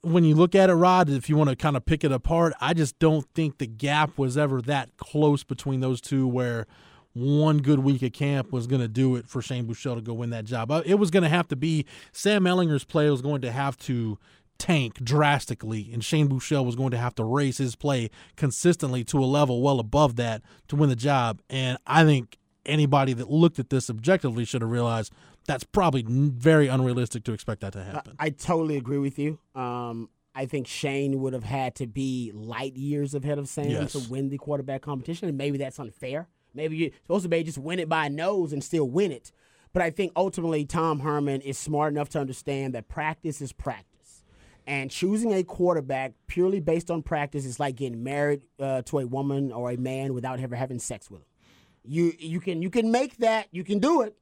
when you look at it, Rod, if you want to kind of pick it apart, I just don't think the gap was ever that close between those two where one good week of camp was going to do it for Shane Buechele to go win that job. Uh, It was going to have to be Sam Ehlinger's play was going to have to tank drastically, and Shane Buechele was going to have to raise his play consistently to a level well above that to win the job. And I think anybody that looked at this objectively should have realized that's probably very unrealistic to expect that to happen. I totally agree with you. Um, I think Shane would have had to be light years ahead of Sam Yes. to win the quarterback competition, and maybe that's unfair. Maybe you're supposed to be just win it by a nose and still win it. But I think ultimately Tom Herman is smart enough to understand that practice is practice. And choosing a quarterback purely based on practice is like getting married uh, to a woman or a man without ever having sex with him. You you can you can make that you can do it,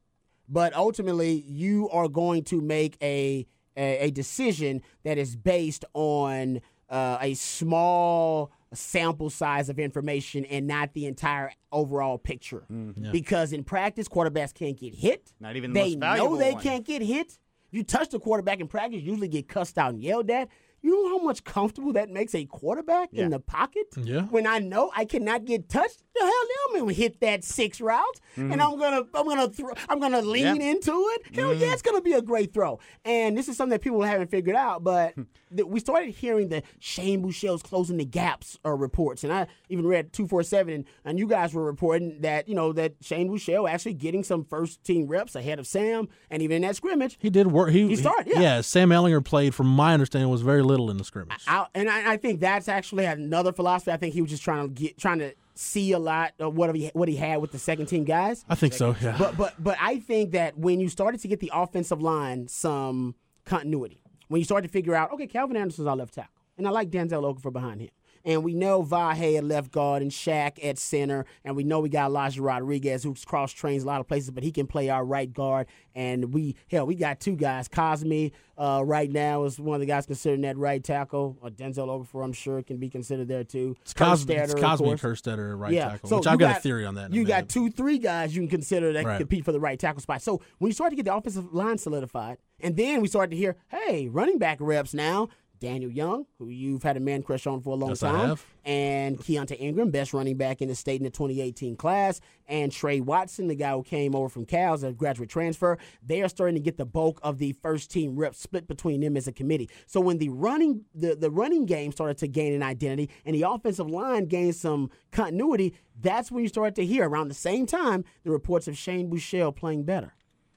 but ultimately you are going to make a a, a decision that is based on uh, a small sample size of information and not the entire overall picture. Because in practice, quarterbacks can't get hit. Not even the they most valuable know they one. can't get hit. You touch the quarterback in practice, you usually get cussed out and yelled at. You know how much comfortable that makes a quarterback in the pocket? Yeah. When I know I cannot get touched, the hell I'm gonna hit that six route, and mm-hmm. I'm gonna I'm gonna throw I'm gonna lean Yeah. into it. Hell yeah, mm-hmm. it's gonna be a great throw. And this is something that people haven't figured out, but hmm. th- we started hearing the Shane Buechele's closing the gaps uh, reports, and I even read two four seven, and you guys were reporting that you know that Shane Buechele actually getting some first team reps ahead of Sam, and even in that scrimmage, He did work. He, He started, yeah. Sam Ehlinger played, from my understanding, was very little in the scrimmage. I, and I, I think that's actually another philosophy. I think he was just trying to get trying to see a lot of what he what he had with the second team guys. I think so. Yeah. But but but I think that when you started to get the offensive line some continuity, when you started to figure out, okay, Calvin Anderson's our left tackle, and I like Denzel Okafor behind him. And we know Vahe at left guard and Shaq at center. And we know we got Elijah Rodriguez who's cross trains a lot of places, but he can play our right guard. And we, hell, we got two guys. Cosmi uh, right now is one of the guys considered that right tackle. Or Denzel Okafor, I'm sure, can be considered there too. it's Cos- Kerstetter, it's Cosmi course. Kerstetter right Yeah, tackle, so which I've got, a theory on that. You got two, three guys you can consider that Right. compete for the right tackle spot. So when you start to get the offensive line solidified, and then we started to hear, hey, running back reps now. Daniel Young, who you've had a man crush on for a long Yes, time, and Keontae Ingram, best running back in the state in the 2018 class, and Tre Watson, the guy who came over from Cal as a graduate transfer. They are starting to get the bulk of the first team reps split between them as a committee. So when the running the, the running game started to gain an identity and the offensive line gained some continuity, that's when you start to hear around the same time the reports of Shane Buechele playing better.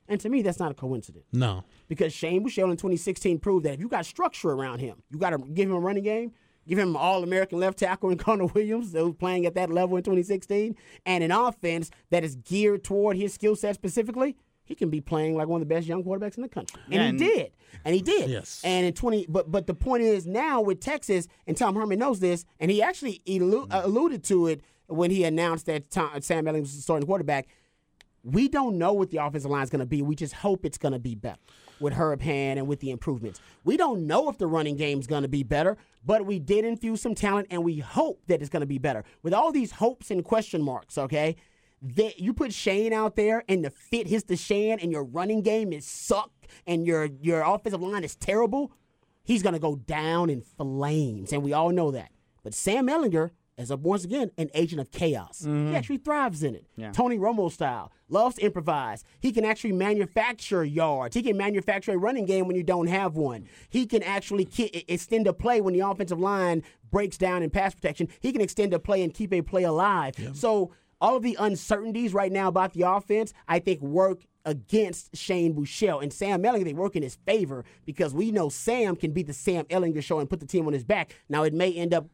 And to me, that's not a coincidence no. because Shane Buechele in 2016 proved that if you got structure around him, you got to give him a running game. give him an All American left tackle in Connor Williams, who's playing at that level in 2016, and an offense that is geared toward his skill set specifically, he can be playing like one of the best young quarterbacks in the country. And Yeah, he did. And he did. Yes. And in 20, but but the point is now with Texas, and Tom Herman knows this, and he actually allu- uh, alluded to it when he announced that Tom, Sam Ehlinger was the starting quarterback. We don't know what the offensive line is going to be. We just hope it's going to be better with Herb Hand and with the improvements. We don't know if the running game is going to be better, but we did infuse some talent, and we hope that it's going to be better. With all these hopes and question marks, okay, that you put Shane out there, and the fit hits the Shane, and your running game is suck, and your your offensive line is terrible. He's going to go down in flames, and we all know that. But Sam Ehlinger is a, once again an agent of chaos. He mm-hmm. actually thrives in it. Tony Romo style, loves to improvise. He can actually manufacture yards. He can manufacture a running game when you don't have one. He can actually ki- extend a play when the offensive line breaks down in pass protection. He can extend a play and keep a play alive. So all of the uncertainties right now about the offense, I think, work against Shane Buechele and Sam Ehlinger. They work in his favor because we know Sam can beat the Sam Ehlinger show and put the team on his back. Now it may end up,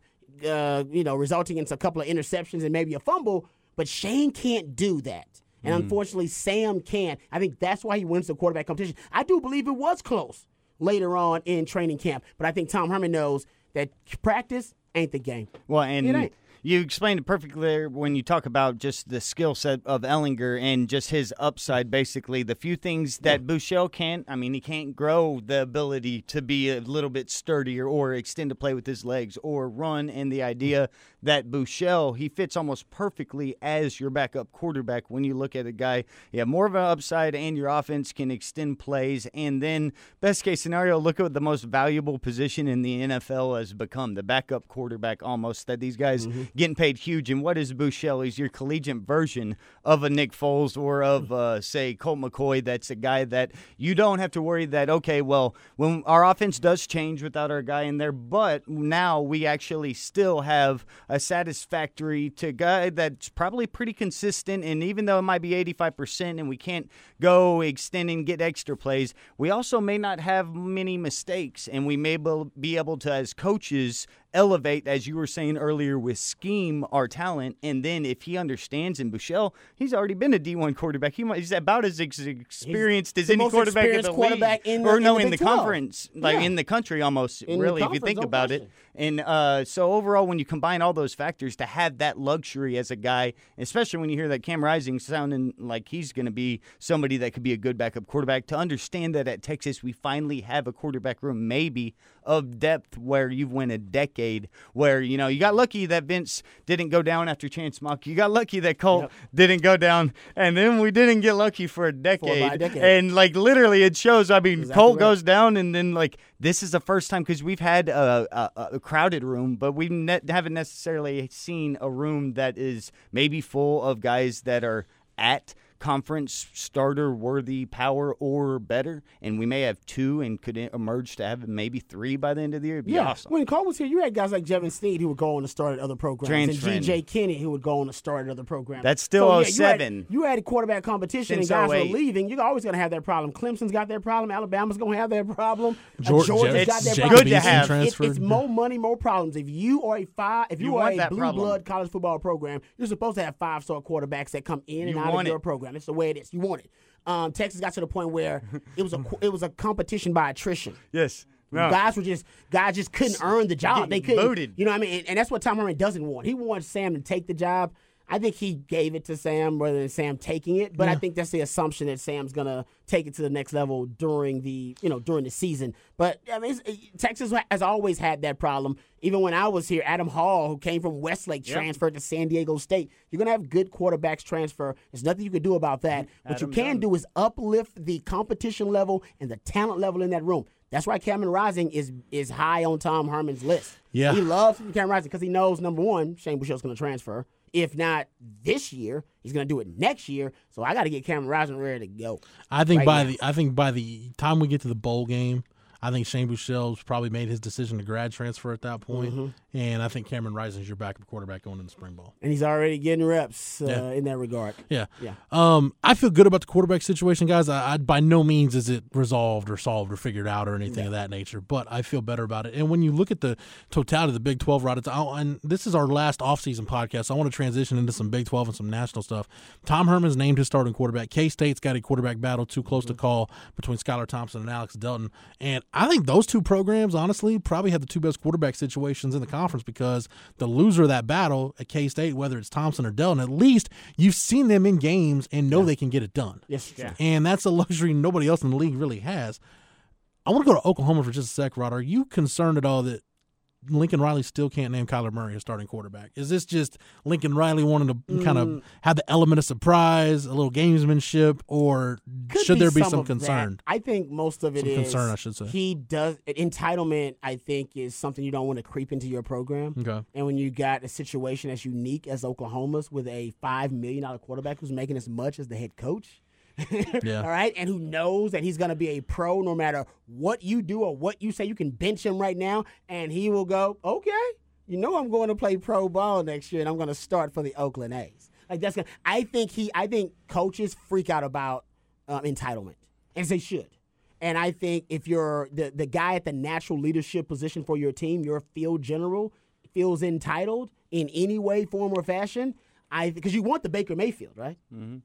uh, you know, resulting in a couple of interceptions and maybe a fumble, but Shane can't do that. And unfortunately, Sam can't. I think that's why he wins the quarterback competition. I do believe it was close later on in training camp, but I think Tom Herman knows that practice ain't the game. Well, and. You explained it perfectly there when you talk about just the skill set of Ehlinger and just his upside. Basically, the few things that Buechele can't. I mean, he can't grow the ability to be a little bit sturdier or extend a play with his legs or run. And the idea that Buechele he fits almost perfectly as your backup quarterback when you look at a guy. Yeah, more of an upside, and your offense can extend plays. And then best case scenario, look at what the most valuable position in the NFL has become the backup quarterback almost that these guys mm-hmm. Getting paid huge. And what is Buechele? He's your collegiate version of a Nick Foles or of, uh, say, Colt McCoy. That's a guy that you don't have to worry that, okay, well, when our offense does change without our guy in there, but now we actually still have a satisfactory to guy that's probably pretty consistent. And even though it might be 85% and we can't go extend and get extra plays, we also may not have many mistakes. And we may be able to, as coaches, elevate, as you were saying earlier, with scheme our talent. And then if he understands in Buechele, he's already been a D1 quarterback. He might, he's about as ex- experienced as any quarterback in the quarterback league. in the- or in no, the in the conference, like Yeah. in the country almost, In really, if you think about question. it. And uh, so overall, when you combine all those factors, to have that luxury as a guy, especially when you hear that Cam Rising sounding like he's going to be somebody that could be a good backup quarterback, to understand that at Texas we finally have a quarterback room maybe of depth where you've went a decade, where you know you got lucky that Vince didn't go down after Chance Mock, you got lucky that Colt didn't go down, and then we didn't get lucky for a decade. decade. And like literally, it shows. I mean, Exactly Colt right. goes down, and then like this is the first time because we've had a, a, a crowded room, but we ne- haven't necessarily seen a room that is maybe full of guys that are at conference starter worthy power or better, and we may have two and could emerge to have maybe three by the end of the year. It'd be Yeah, awesome. when Cole was here, you had guys like Jevan Snead who would go on to start at other programs, Transferring. and G.J. Kinne who would go on to start at other programs. That's still So, yeah, you had- 07. You had, quarterback competition, Since and guys 08. were leaving. You're always going to have that problem. Clemson's got their problem. Alabama's going to have their problem. Uh, Georgia- Georgia's got that problem. It's good problem. to have. It's- It's, more money, more problems. If you are a five, if you, You are a blue problem. blood college football program, you're supposed to have five star quarterbacks that come in and You out of want your it. program. It's the way it is. You want it. Um, Texas got to the point where it was a it was a competition by attrition. Yes. No. Guys were just guys just couldn't earn the job. They couldn't. voted. You know what I mean? And, and that's what Tom Herman doesn't want. He wants Sam to take the job. I think he gave it to Sam rather than Sam taking it. But I think that's the assumption that Sam's gonna take it to the next level during the you know during the season. But I mean, uh, Texas has always had that problem. Even when I was here, Adam Hall, who came from Westlake, transferred to San Diego State. You're gonna have good quarterbacks transfer. There's nothing you can do about that. What you can Jones. do is uplift the competition level and the talent level in that room. That's why Cameron Rising is is high on Tom Herman's list. Yeah. he loves Cameron Rising because he knows number one, Shane Buechele's going to transfer. If not this year, he's going to do it next year. So I got to get Cameron Rising ready to go. I think Right by now. the I think by the time we get to the bowl game, I think Shane Buechele's probably made his decision to grad transfer at that point. Mm-hmm. and I think Cameron Rising's your backup quarterback going into spring ball. and he's already getting reps uh, Yeah. in that regard. Yeah. Yeah. Um, I feel good about the quarterback situation, guys. I, I by no means is it resolved or solved or figured out or anything of that nature, but I feel better about it. And when you look at the totality of the Big 12 route, it's, I- and this is our last offseason podcast. So I want to transition into some Big 12 and some national stuff. Tom Herman's named his starting quarterback. K State's got a quarterback battle too close to call between Skylar Thompson and Alex Delton. And I think those two programs, honestly, probably have the two best quarterback situations in the conference because the loser of that battle at K State, whether it's Thompson or Delton, at least you've seen them in games and know they can get it done. Yes, true. And that's a luxury nobody else in the league really has. I want to go to Oklahoma for just a sec, Rod. Are you concerned at all that Lincoln Riley still can't name Kyler Murray as starting quarterback? Is this just Lincoln Riley wanting to kind Mm. of have the element of surprise, a little gamesmanship, or Could should there be some some of that. concern? I think most of it Some is concern, I should say. He does entitlement. I think is something you don't want to creep into your program. Okay. And when you got a situation as unique as Oklahoma's with a five million dollar quarterback who's making as much as the head coach. Yeah. All right. And who knows that he's going to be a pro no matter what you do or what you say. You can bench him right now and he will go, okay, you know, I'm going to play pro ball next year and I'm going to start for the Oakland A's. Like that's gonna, I think he, I think coaches freak out about um, entitlement as they should. And I think if you're the, the guy at the natural leadership position for your team, your field general feels entitled in any way, form, or fashion. I because you want the Baker Mayfield, right?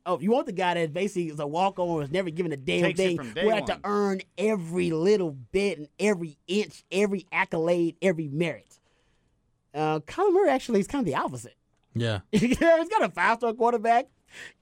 Oh, you want the guy that basically is a walk on, was never given a damn Takes thing, We day who had to earn every little bit and every inch, every accolade, every merit. Uh, Kyler Murray actually is kind of the opposite. Yeah. he's got a five star quarterback.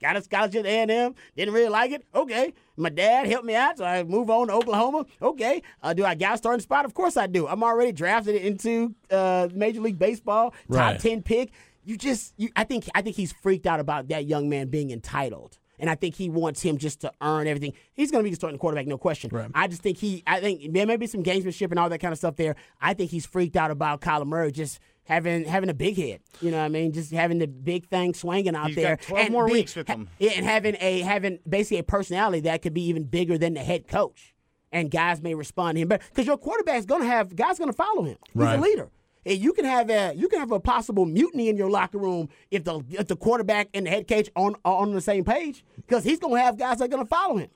Got a scholarship at A&M. Didn't really like it. Okay. My dad helped me out, so I move on to Oklahoma. Okay. Uh, do I got a starting spot? Of course I do. I'm already drafted into uh, Major League Baseball, top Right. ten pick. You just, you, I think, I think he's freaked out about that young man being entitled. And I think he wants him just to earn everything. He's going to be the starting quarterback, no question. Right. I just think he, I think there may be some gamesmanship and all that kind of stuff there. I think he's freaked out about Kyler Murray just having having a big head. You know what I mean? Just having the big thing swinging out He's there. got 12 and more be- weeks with him. Yeah, and having a having basically a personality that could be even bigger than the head coach. And guys may respond to him, but because your quarterback's gonna have guys gonna follow him. He's Right. a leader. And you can have a you can have a possible mutiny in your locker room if the if the quarterback and the head coach on are on the same page because he's gonna have guys that are gonna follow him.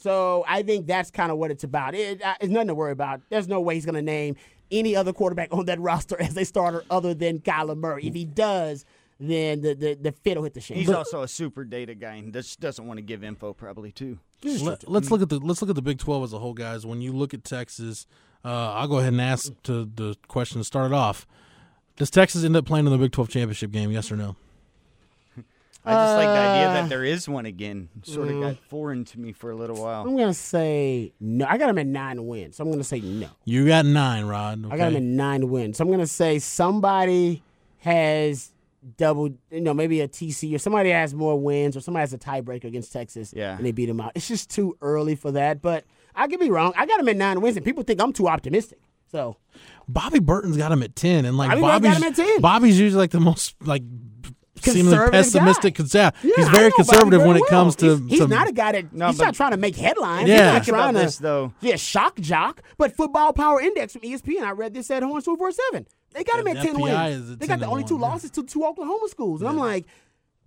So I think that's kind of what it's about. It, uh, it's nothing to worry about. There's no way he's going to name any other quarterback on that roster as a starter other than Kyler Murray. If he does, then the the, the fit will hit the shame. He's also a super data guy and just doesn't want to give info probably too. Let, us look at the let's look at the Big Twelve as a whole, guys. When you look at Texas, uh, I'll go ahead and ask to the question to start it off. Does Texas end up playing in the Big Twelve championship game? Yes or no? I just like the idea Uh, that there is one again. Sort of mm. got foreign to me for a little while. I'm going to say no. I got him at nine wins, so I'm going to say no. You got nine, Rod. I got him at nine wins, so I'm going to say somebody has double, you know, maybe a TC or somebody has more wins or somebody has a tiebreaker against Texas Yeah. and they beat them out. It's just too early for that, but I could be wrong. I got him at nine wins, and people think I'm too optimistic. So Bobby Burton's got him at ten, and like Bobby Burton Bobby's got him at 10. Bobby's usually like the most like seemingly pessimistic. guy. Yeah, Yeah, he's I very conservative when very it comes to. He's, he's to- not a guy that No, he's but- not trying to make headlines. Yeah. he's not Think about trying to this, though. Yeah, shock jock. But Football Power Index from ESPN, I read this at Horns two four seven. They got him at ten FPI wins. at They got the and only two one, yeah. losses to two Oklahoma schools, and I'm like,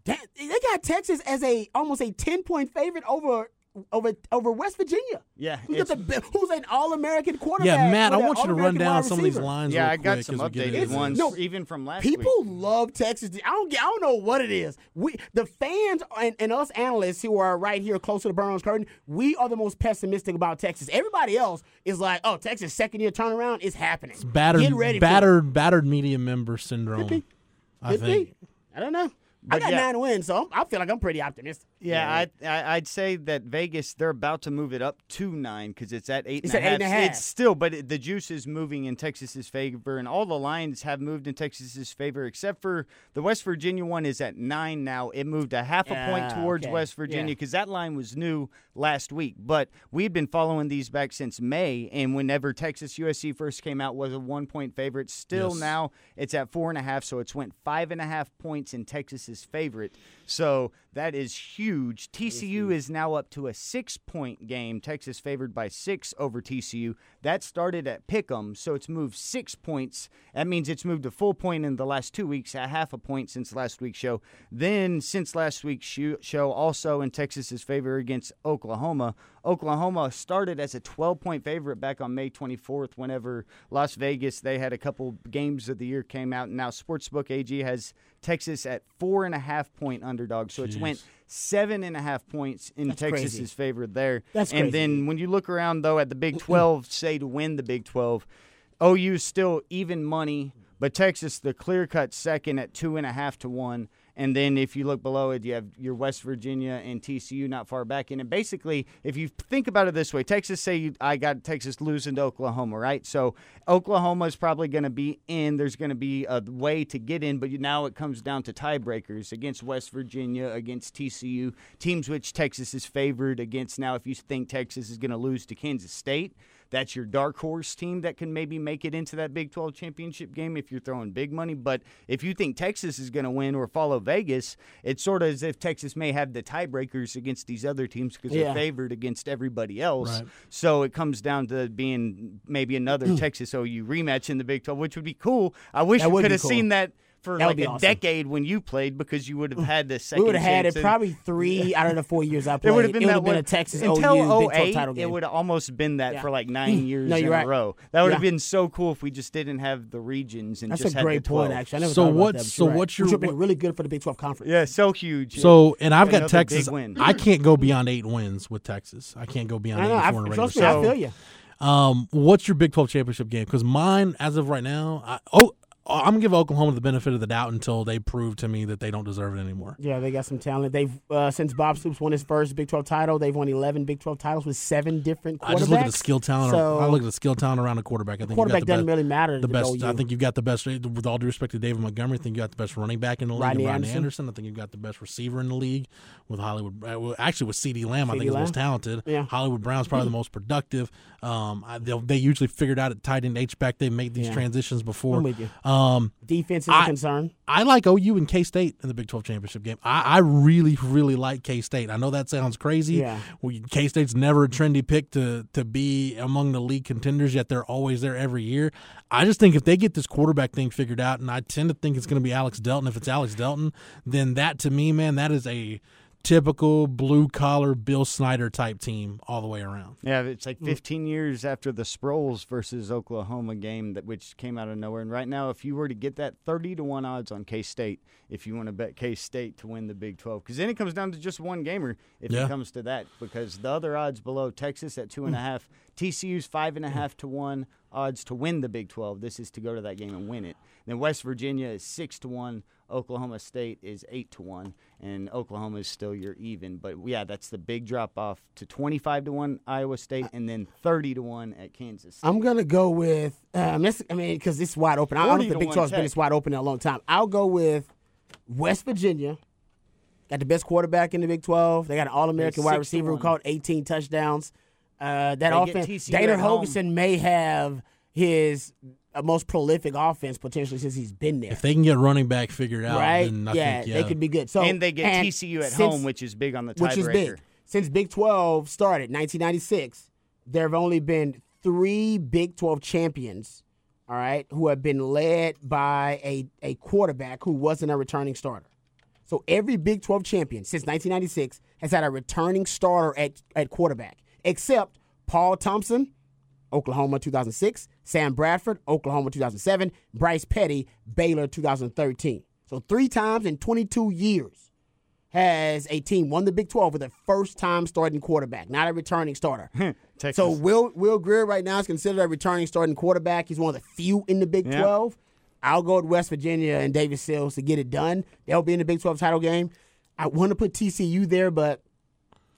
damn, they got Texas as a almost a ten point favorite over. Over over West Virginia, Yeah, who's, got the, who's an All American quarterback? yeah, Matt, I want you to run down some of these lines. Yeah, real I got quick some as we get updated into ones. No, even from last People week. love Texas. I don't. I don't know what it is. We, the fans and, and us analysts who are right here close to the Burns curtain, we are the most pessimistic about Texas. Everybody else is like, "Oh, Texas second year turnaround is happening." battered, Get ready for battered, battered media member syndrome. be. I Could think. be. I don't know. I got yeah. nine wins, so I feel like I'm pretty optimistic. Yeah, I, I I'd say that Vegas they're about to move it up to nine because it's at eight It's and a at eight and a half. It's still, but it, the juice is moving in Texas's favor, and all the lines have moved in Texas's favor except for the West Virginia one is at nine now. It moved a half a point Ah, towards okay. West Virginia because that line was new last week, but we've been following these back since May, and whenever Texas USC first came out was a one point favorite. Still Yes. now it's at four and a half, so it's went five and a half points in Texas's favorite. So That is huge. TCU is now up to a six point game. Texas favored by six over TCU. That started at Pick'em, so it's moved six points. That means it's moved a full point in the last two weeks, a half a point since last week's show. Then, since last week's show, also in Texas's favor against Oklahoma. Oklahoma started as a 12 point favorite back on May 24th, whenever Las Vegas, they had a couple games of the year came out. And now Sportsbook AG has Texas at four and a half point underdog. So it's went seven and a half points in That's Texas's crazy. favor there. That's and crazy. then when you look around though at the Big 12, say to win the Big 12, OU still even money, but Texas the clear cut second at two and a half to one. And then if you look below it, you have your West Virginia and TCU not far back in. And basically, if you think about it this way, Texas say you, I got Texas losing to Oklahoma, right? So Oklahoma is probably going to be in. There's going to be a way to get in, but you- now it comes down to tiebreakers against West Virginia, against TCU, teams which Texas is favored against. Now, if you think Texas is going to lose to Kansas State, that's your dark horse team that can maybe make it into that Big 12 championship game if you're throwing big money. But if you think Texas is going to win or follow Vegas, it's sort of as if Texas may have the tiebreakers against these other teams because Yeah. they're favored against everybody else. Right. So it comes down to being maybe another hmm. Texas OU rematch in the Big 12, which would be cool. I wish That we could have cool. seen that. For That would like be a awesome. decade when you played, because you would have had the second. We would have had it probably three out of the four years I played. it would have been it that have been a Texas until OU Big 12 08, title game. It would have almost been that Yeah. for like nine years No, in you're a right. row. That would have Yeah. been so cool if we just didn't have the regions and That's just a had great the 12. point, actually. I never So thought about what's- that, so right. what's your- Which would have been really good for the Big 12 conference. Yeah, so huge. So, and I've got Texas. win. I can't go beyond eight wins with Texas. I can't go beyond I know. 84 I, in a regular trust me, season. I feel you. Um, what's your Big 12 championship game? Because mine, as of right now, I, oh, I'm gonna give Oklahoma the benefit of the doubt until they prove to me that they don't deserve it anymore. Yeah, they got some talent. They've uh, since Bob Stoops won his first Big 12 title, they've won 11 Big 12 titles with seven different quarterbacks. I just look at the skill talent. So, I look at the skill talent around the quarterback. I think quarterback you got the doesn't best, really matter. the best. OU. I think you've got the best. With all due respect to David Montgomery, I think you got the best running back in the league. Rodney and Rodney Anderson. Anderson. I think you've got the best receiver in the league with Hollywood. uh, well, Actually, with CeeDee Lamb, I think is the most talented. Yeah. Hollywood Brown's probably the most productive. Um, I, they usually figured out at tight end H back. They make these Yeah. transitions before. I'm with you. Um, Um, defense is I- a concern. I like OU and K State in the Big 12 championship game. I, I really, really like K State. I know that sounds crazy. Yeah. K State's never a trendy pick to to be among the league contenders, yet they're always there every year. I just think if they get this quarterback thing figured out, and I tend to think it's going to be Alex Delton. If it's Alex Delton, then that to me, man, that is a typical blue collar Bill Snyder type team all the way around. Yeah, it's Mm. like 15 years after the Sproles versus Oklahoma game that which came out of nowhere. And right now, if you were to get that 30 to one odds on K State, if you want to bet K State to win the Big 12, because then it comes down to just one gamer if Yeah. it comes to that. Because the other odds below Texas at two and a half, TCU's five and a half to one odds to win the Big 12. This is to go to that game and win it. Then West Virginia is six to one. Oklahoma State is eight to one, and Oklahoma is still your even. But yeah, that's the big drop off to twenty five to one Iowa State, and then thirty to one at Kansas. State. I'm gonna go with. Um, I mean, because it's wide open. I don't 40 think the Big 12 has been this wide open in a long time. I'll go with West Virginia. Got the best quarterback in the Big 12. They got an All-American wide receiver who caught 18 touchdowns. Uh, that They offense, TCU Dana at may have his uh, most prolific offense potentially since he's been there. If they can get running back figured out, right? then I yeah, think yeah, they could be good. So and they get and TCU at since- home, which is big on the which is big. Since Big 12 started, 1996, there have only been three Big 12 champions, all right, who have been led by a, a quarterback who wasn't a returning starter. So every Big 12 champion since 1996 has had a returning starter at, at quarterback, except Paul Thompson, Oklahoma 2006, Sam Bradford, Oklahoma 2007, Bryce Petty, Baylor 2013. So three times in 22 years has a team won the Big 12 with a first time starting quarterback, not a returning starter. So Will Will Grier right now is considered a returning starting quarterback. He's one of the few in the Big Yeah. 12. I'll go to West Virginia and David Sills to get it done. They'll be in the Big 12 title game. I want to put TCU there, but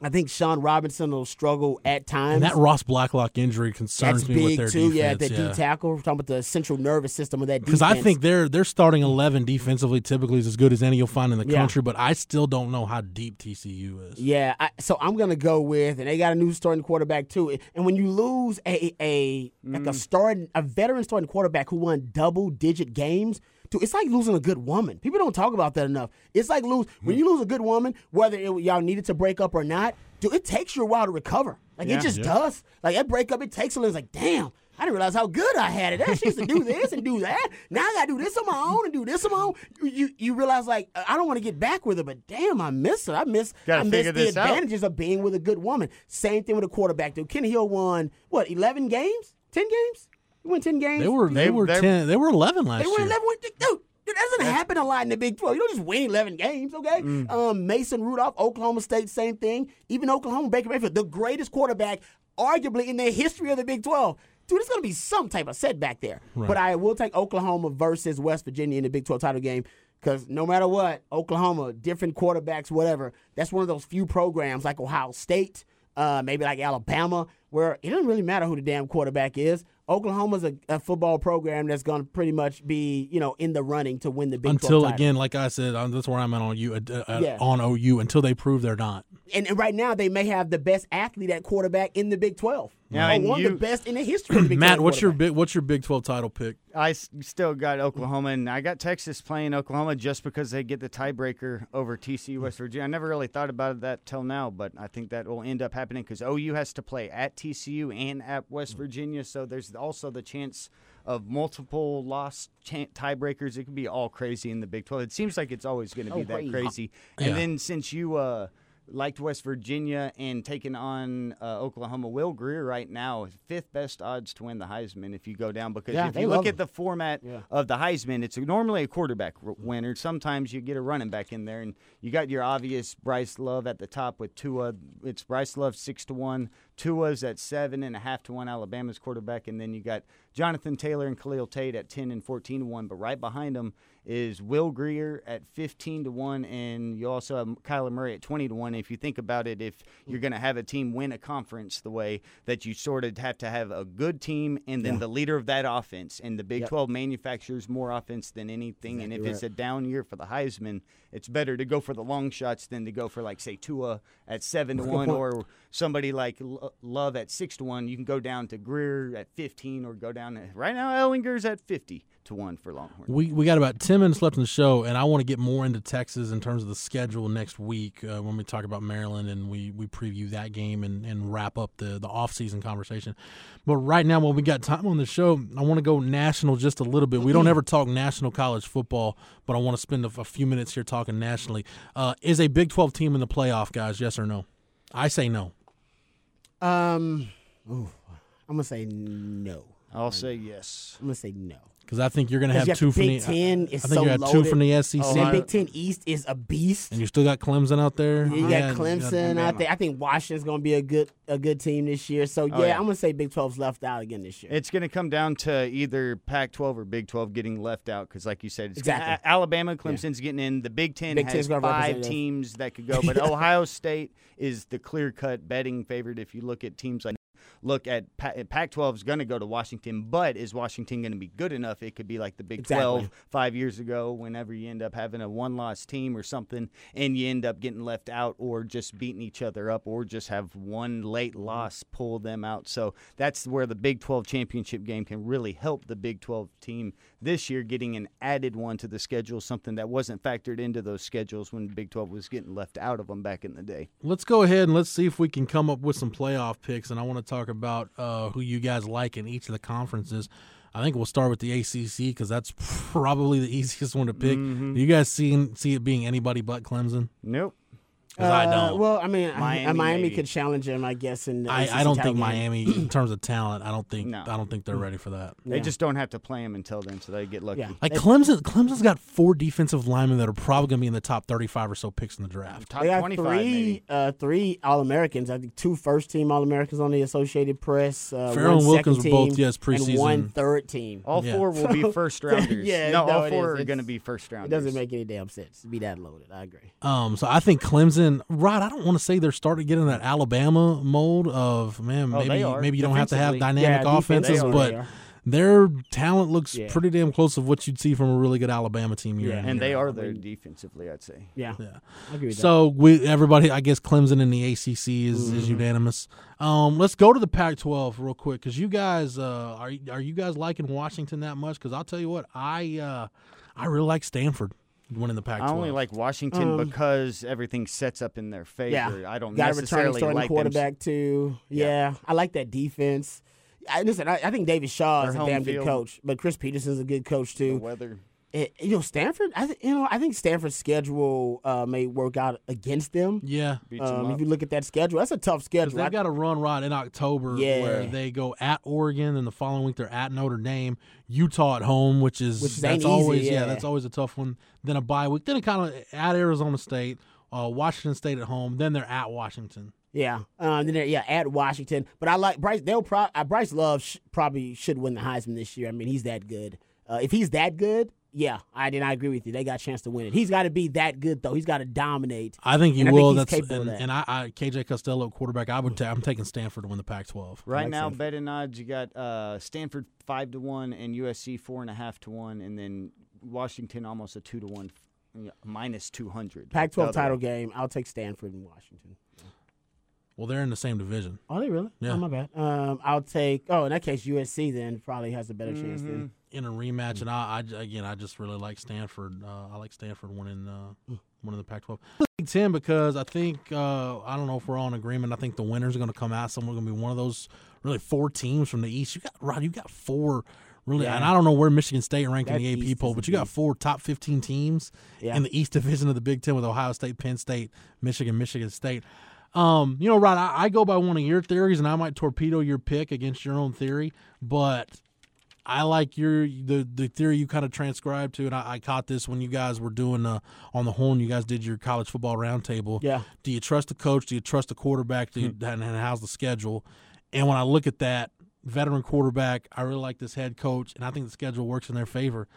I think Shawn Robinson will struggle at times. And that Ross Blacklock injury concerns That's me with big their too. yeah, defense. that D tackle. We're talking about the central nervous system of that defense. Because I think their their starting eleven defensively typically is as good as any you'll find in the Yeah. country, but I still don't know how deep TCU is. Yeah, I, so I'm gonna go with, and they got a new starting quarterback too. And when you lose a a like a Mm. starting a veteran starting quarterback who won double digit games, Dude, it's like losing a good woman. People don't talk about that enough. It's like lose when hmm. you lose a good woman, whether it, y'all needed to break up or not. Dude, it takes you a while to recover. Like Yeah. it just does. Like that breakup, it takes a little. It's like, damn, I didn't realize how good I had it. I used to do this and do that. Now I gotta do this on my own and do this on my own. You you, you realize like I don't want to get back with her, but damn, I miss her. I miss Gotta I miss the this out. advantages of being with a good woman. Same thing with a quarterback. Dude, Kenny Hill won what eleven games, ten games. He won ten games. They were they, They- were they- ten. They were eleven last year. They were year. 11 win- Dude, dude, that doesn't happen a lot in the Big 12. You don't just win 11 games, okay? Mm. Um, Mason Rudolph, Oklahoma State, same thing. Even Oklahoma, Baker Mayfield, the greatest quarterback, arguably in the history of the Big 12. Dude, it's going to be some type of setback there. But I will take Oklahoma versus West Virginia in the Big 12 title game because no matter what, Oklahoma, different quarterbacks, whatever, that's one of those few programs like Ohio State, uh, maybe like Alabama, where it doesn't really matter who the damn quarterback is. Oklahoma's a, a football program that's going to pretty much be, you know, in the running to win the Big 12 until again, like I said, um, that's where I'm at on you uh, uh, Yeah. on OU until they prove they're not. and, and right now they may have the best athlete at quarterback in the Big 12. Yeah, or and one you- of the best in the history of the Big Matt, 12 what's your big what's your Big Twelve title pick? I s- still got Oklahoma, and I got Texas playing Oklahoma just because they get the tiebreaker over TCU West Virginia. I never really thought about that till now, but I think that will end up happening because OU has to play at TCU and at West Virginia, so there's also the chance of multiple lost chan tiebreakers. It could be all crazy in the Big 12. It seems like it's always going to be Oh, that crazy. crazy. Yeah. And then since you uh, liked West Virginia and taking on uh, Oklahoma, Will Grier right now fifth best odds to win the Heisman if you go down because Yeah, if you look at the format Yeah. of the Heisman, it's normally a quarterback winner. Sometimes you get a running back in there, and you got your obvious Bryce Love at the top with Tua. It's Bryce Love six to one. Tua's at seven and a half to one. Alabama's quarterback, and then you got Jonathan Taylor and Khalil Tate at ten and fourteen to one. But right behind them is Will Grier at fifteen to one, and you also have Kyler Murray at twenty to one. If you think about it, if you're going to have a team win a conference the way that you sort of have to have a good team and then the leader of that offense, and the Big Yep. 12 manufactures more offense than anything. and if it's a down year for the Heisman, it's better to go for the long shots than to go for like say Tua at seven to one or somebody like Love at six to one. You can go down to Grier at 15 or go down to, right now Ehlinger's at 50 to one for Longhorn. We we got about ten minutes left in the show, and I want to get more into Texas in terms of the schedule next week uh, when we talk about Maryland and we, we preview that game and, and wrap up the the off season conversation. But right now, when we got time on the show, I want to go national just a little bit. We don't ever talk national college football, but I want to spend a, a few minutes here talking nationally. Uh, is a Big Twelve team in the playoff, guys? Yes or no? I say no. Um, ooh, I'm going to say no. I'll say yes. I'm going to say no. Because I think you're going to have Because two from Big the. Ten I is think so you got loaded. two from the SEC, And then Big Ten East is a beast. and you still got Clemson out there. You Yeah, got Clemson. out there. I think Washington's going to be a good a good team this year. So yeah, Oh, yeah. I'm going to say Big 12's left out again this year. It's going to come down to either Pac-12 or Big 12 getting left out because, like you said, it's gonna- Exactly. A- Alabama, Clemson's getting in. The Big Ten Big has five teams that could go, but Ohio State is the clear-cut betting favorite. If you look at teams like look at Pac-12 is going to go to Washington, but is Washington going to be good enough? It could be like the Big Exactly. 12 five years ago. Whenever you end up having a one-loss team or something, and you end up getting left out, or just beating each other up, or just have one late mm-hmm. loss pull them out. So that's where the Big 12 championship game can really help the Big 12 team this year, getting an added one to the schedule, something that wasn't factored into those schedules when Big 12 was getting left out of them back in the day. Let's go ahead and let's see if we can come up with some playoff picks. And I want to talk about uh, who you guys like in each of the conferences. I think we'll start with the ACC because that's probably the easiest one to pick. Mm-hmm. You guys see see it being anybody but Clemson? Nope. 'Cause I Uh, don't. Well, I mean, Miami, Miami, Miami could challenge him, I guess. In the I, I don't think game. Miami, in terms of talent, I don't think No. I don't think they're ready for that. They Yeah. just don't have to play them until then, so they get lucky. Yeah. Like Clemson, Clemson's got four defensive linemen that are probably going to be in the top thirty-five or so picks in the draft. Top They got 25, three, maybe. uh, three All Americans. I think two first team All Americans on the Associated Press. Uh, Ferrell and Wilkins were both, team, yes, and preseason. one third team. All Yeah. four will be first rounders. Yeah, no, no, all four is. are going to be first rounders. It rounders. doesn't make any damn sense to be that loaded. I agree. Um, so I think Clemson, Rod. I don't want to say they're starting to get in that Alabama mold of man. Oh, Maybe they maybe you don't have to have dynamic Yeah, offenses, defensively but they their talent looks Yeah. pretty damn close of what you'd see from a really good Alabama team. Year Yeah. and year they are there defensively, I'd say. Yeah, Yeah. I agree with So we everybody, I guess Clemson in the ACC is, Mm-hmm. is unanimous. Um, let's go to the Pac-12 real quick because you guys uh, are are you guys liking Washington that much? Because I'll tell you what, I uh, I really like Stanford winning the Pac-12. I only like Washington Um, because everything sets up in their favor. Yeah, I don't got a returning necessarily starting like them. quarterback too. Yeah. I like that defense. I, listen, I, I think David Shaw Their is a home damn good coach, but Chris Petersen's a good coach The too. weather. Eh, you know, Stanford. I th- you know I think Stanford's schedule uh, may work out against them. yeah. Um, if you look at that schedule, that's a tough schedule. They've I- got a run right in October Yeah. where they go at Oregon, and the following week they're at Notre Dame, Utah at home, which is Which that's ain't easy, always yeah. that's always a tough one. Then a bye week, then it kind of at Arizona State, uh, Washington State at home, then they're at Washington. Yeah, um, then yeah, at Washington. But I like Bryce. They'll pro- uh, Bryce Love sh- probably should win the Heisman this year. I mean, he's that good. Uh, if he's that good, yeah, I did. I agree with you. They got a chance to win it. He's got to be that good though. He's got to dominate. I think he And I will. think That's and, that. and I, I KJ Costello quarterback. I would. Ta- I'm taking Stanford to win the Pac-12. Right now, Stanford. betting odds you got uh, Stanford five to one and USC four and a half to one, and then Washington almost a two to one, minus two hundred. Pac-12 title game. I'll take Stanford and Washington. Well, they're in the same division. Are they really? Yeah. Oh my bad. Um, I'll take. Oh, in that case, USC then probably has a better chance Mm-hmm. then. in a rematch, and I, I again, I just really like Stanford. Uh, I like Stanford winning uh, winning the Pac-12. Big Ten because I think uh, I don't know if we're all in agreement. I think the winners are going to come out. Somewhere going to be one of those really four teams from the East. You got Rod. You got four really, Yeah. and I don't know where Michigan State ranked in That the East AP poll, but you got four top fifteen teams Yeah. in the East Division of the Big Ten with Ohio State, Penn State, Michigan, Michigan State. Um, you know, Rod, I, I go by one of your theories, and I might torpedo your pick against your own theory, but I like your the the theory you kind of transcribed to, and I, I caught this when you guys were doing uh, on the horn. You guys did your college football roundtable. Yeah. Do you trust the coach? Do you trust the quarterback? Do you, and, and how's the schedule? And when I look at that veteran quarterback, I really like this head coach, and I think the schedule works in their favor.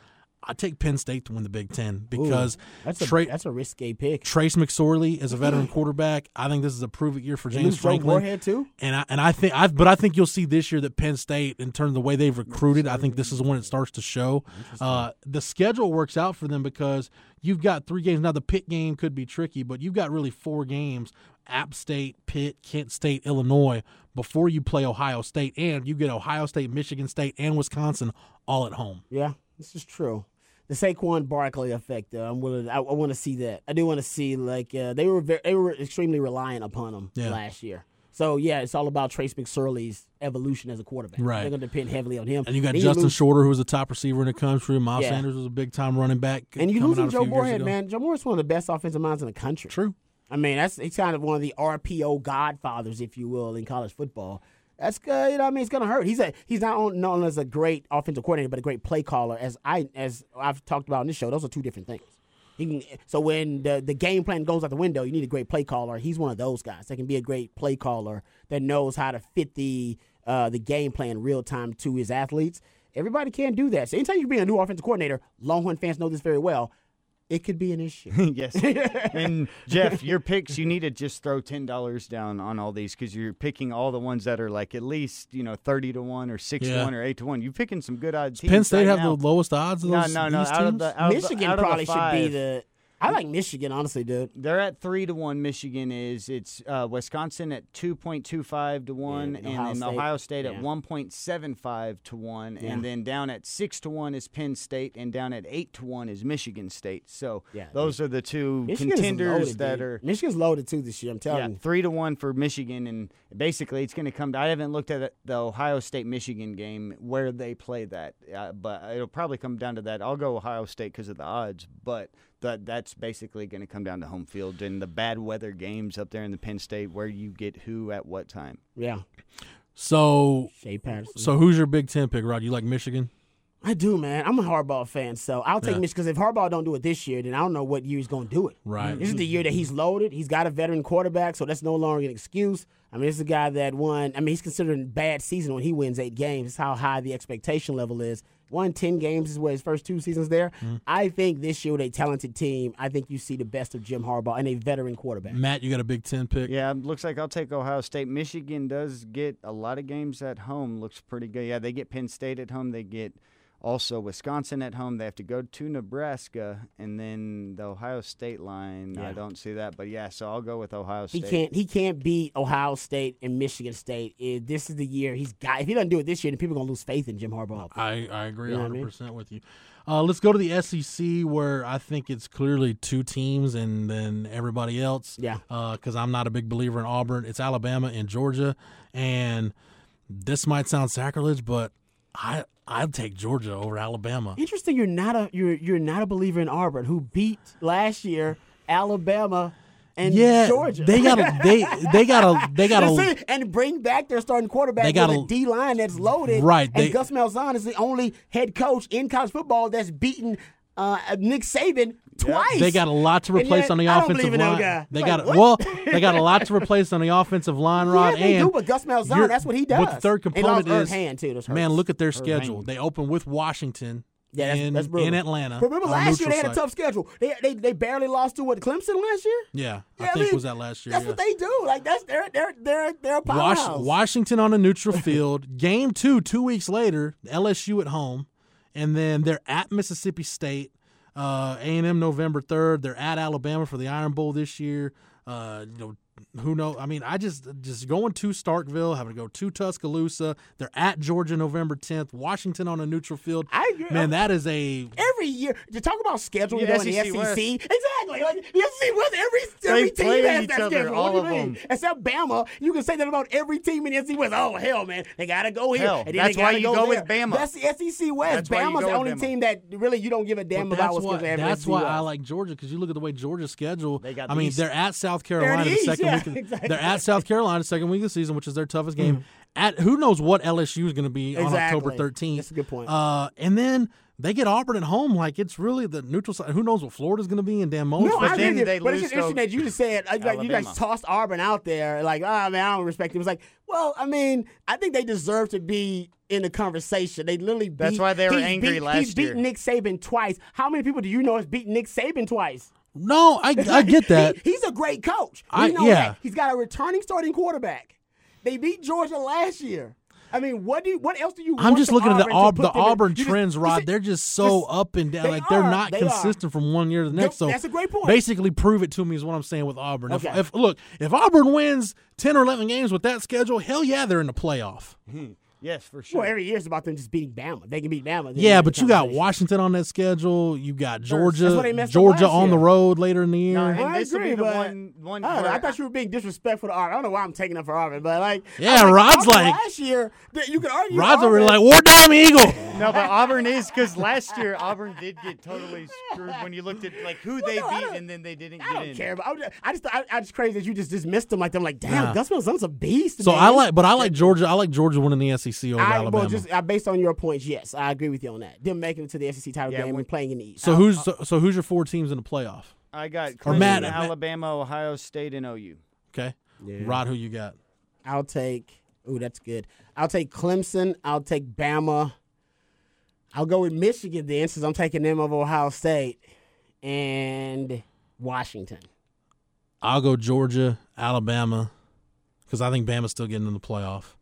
I take Penn State to win the Big Ten because That's a Tra- that's a risque pick. Trace McSorley is a veteran quarterback. I think this is a prove it year for James Franklin. Moorhead too. And I and I think I but I think you'll see this year that Penn State, in terms of the way they've recruited, I think this is when it starts to show. Uh, the schedule works out for them because you've got three games. Now the Pitt game could be tricky, but you've got really four games: App State, Pitt, Kent State, Illinois. Before you play Ohio State, and you get Ohio State, Michigan State, and Wisconsin all at home. Yeah, this is true. The Saquon Barkley effect. Uh, I'm willing. I, I want to see that. I do want to see like uh, they were very, they were extremely reliant upon him Yeah. last year. So yeah, it's all about Trace McSorley's evolution as a quarterback. Right. They're going to depend heavily on him. And you got Then Justin lose- Shorter, who was a top receiver in the country. Miles Yeah. Sanders was a big time running back. and you losing Joe Moorhead, man. Joe Moorhead's one of the best offensive minds in the country. True. I mean, that's he's kind of one of the RPO godfathers, if you will, in college football. That's good. You know, I mean, it's gonna hurt. He's a he's not on- known as a great offensive coordinator, but a great play caller. As I as I've talked about in this show, those are two different things. Can, so when the the game plan goes out the window, you need a great play caller. He's one of those guys that can be a great play caller that knows how to fit the uh, the game plan real time to his athletes. Everybody can't do that. So anytime you bring a new offensive coordinator, Longhorn fans know this very well. It could be an issue. yes. and Jeff, your picks, you need to just throw ten dollars down on all these because you're picking all the ones that are like at least you know thirty to one or six Yeah. to one or eight to one. You're picking some good odds. teams Penn State right have now. the lowest odds of No, those no, no. East Out of the out of the- Michigan out of the probably should be the. I like Michigan, honestly, dude. They're at three to one. Michigan is. It's uh, Wisconsin at two point two five to one, and and Ohio then State. Ohio State Yeah. at one point seven five to one, Yeah. and then down at six to one is Penn State, and down at eight to one is Michigan State. So Yeah, those are the two Michigan's contenders loaded, that dude. are. Michigan's loaded too this year. I'm telling Yeah, you. three to one for Michigan, and basically it's going to come. To, I haven't looked at the Ohio State Michigan game where they play that, uh, but it'll probably come down to that. I'll go Ohio State because of the odds, but that that's basically going to come down to home field and the bad weather games up there in the Penn State where you get who at what time. Yeah, So, Shea Patterson. so who's your Big Ten pick, Rod? You like Michigan? I do, man. I'm a Harbaugh fan, so I'll take Yeah. Michigan because if Harbaugh don't do it this year, then I don't know what year he's going to do it. Right. This is the year that he's loaded. He's got a veteran quarterback, so that's no longer an excuse. I mean, this is a guy that won. I mean, he's considered a bad season when he wins eight games. That's how high the expectation level is. Won ten games is what his first two seasons there. Mm-hmm. I think this year with a talented team, I think you see the best of Jim Harbaugh and a veteran quarterback. Matt, you got a Big Ten pick? Yeah, looks like I'll take Ohio State. Michigan does get a lot of games at home. Looks pretty good. Yeah, they get Penn State at home. They get Also, Wisconsin at home. They have to go to Nebraska, and then the Ohio State line. I don't see that, but yeah. So I'll go with Ohio State. He State. can't. He can't beat Ohio State and Michigan State. Eh, This is the year he's got. If he doesn't do it this year, then people are gonna lose faith in Jim Harbaugh. I, I agree You know what I 100 mean? percent with you. Uh, let's go to the SEC where I think it's clearly two teams and then everybody else. Yeah. Because I'm not a big believer in Auburn. It's Alabama and Georgia, and this might sound sacrilege, but I I'd take Georgia over Alabama. Interesting. You're not a you're you're not a believer in Auburn, who beat last year Alabama and yeah, Georgia. they got a they they got a they got And a and bring back their starting quarterback They with got a a- D line that's loaded. Right, And they- Gus Malzahn is the only head coach in college football that's beaten uh, Nick Saban twice. They got a lot to replace yet, on the I offensive line. They Like, got what? well, they got a lot to replace on the offensive line, Rod. Yeah, they and do, but Gus Malzahn, that's what he But the third component is Hand, too, man. Look at their schedule. They open with Washington. Yeah, that's, in, that's in Atlanta. Remember last year they had a tough schedule. They, they they barely lost to what Clemson last year. Yeah, I Yeah, think mean, was that last year. That's yeah. what they do. Like that's they're they're they're they're a Wash, powerhouse. Washington on a neutral field. Game two, two weeks later, LSU at home, and then they're at Mississippi State. Uh, A&M November third. They're at Alabama for the Iron Bowl this year. Uh, you know, who knows? I mean, I just just going to Starkville, having to go to Tuscaloosa. They're at Georgia November tenth. Washington on a neutral field. I agree. Man, that is a every year to talk about scheduling Yeah, though, in the SEC SEC. West. Exactly. Like the SEC West, every every They play team has each that schedule. all what do of you mean? them. Except Bama, you can say that about every team in the SEC West. Oh hell, man, they gotta go here. Hell, and then that's they why you go, go with. Bama. That's the SEC West. That's Bama's the only Bama. team that really you don't give a damn about that's what's why, going to happen. in that's why I like Georgia because you look at the way Georgia's schedule. They got I mean, they're at South Carolina the East, second yeah, week. Of, exactly. They're at South Carolina second week of the season, which is their toughest game. At who knows what LSU is going to be on October 13th. That's a good point. Uh, and then they get Auburn at home. Like it's really the neutral side. Who knows what Florida's going to be in Dan Mullen's No, first I then agree with they you. But it's just interesting that you just said like, like, you guys tossed Auburn out there. Like, ah man, I don't respect it. It was like, well, I mean, I think they deserve to be in the conversation. They literally beat, That's why they were angry beat, last He's beaten year. Nick Saban twice. How many people do you know has beat Nick Saban twice? No, I, I get that. He- he's a great coach. We I- know yeah. that. He's got a returning starting quarterback. They beat Georgia last year. I mean, what do you, what else do you? I'm just looking at the Auburn Aub- the them in? Auburn You just- trends, Rod. They're just so just- up and down. they like they're not They are. consistent from one year to the next. So that's a great point. Basically, prove it to me is what I'm saying with Auburn. Okay. if look, if Auburn wins ten or eleven games with that schedule, hell yeah, they're in the playoff. Hmm. Yes, for sure. Well, every year it's about them just beating Bama. They can beat Bama. then Yeah, but you got. Washington on that schedule. You got That's why Georgia, they messed up Georgia last on the road later in the year. No, I and this will agree, be the one. one I, don't know, I thought you were being disrespectful to Auburn. I don't know why I'm taking up for Auburn, but like, Yeah, I'm Rod's Auburn like- last year. that You could argue. Rod's over Auburn- like war down Eagle. No, but Auburn is because last year Auburn did get totally screwed when you looked at like who they no, beat and then they didn't I get don't in. care, but I, just- I just, I, I just crazy that you just dismissed them like them. Like, damn, Nah. Gus Malzahn's a beast. So man. I like, but I like Georgia. I like Georgia winning the SEC over I, Alabama. well, just uh, based on your points, yes, I agree with you on that. Them making it to the SEC title Yeah, game when- and playing in the East. so who's so, so who's your four teams in the playoff? I got Clemson, Matt- Alabama, Ohio State, and OU. Okay, Rod, who you got? I'll take. Ooh, that's good. I'll take Clemson. I'll take Bama. I'll go with Michigan then, since I'm taking them over Ohio State and Washington. I'll go Georgia, Alabama, because I think Bama's still getting in the playoff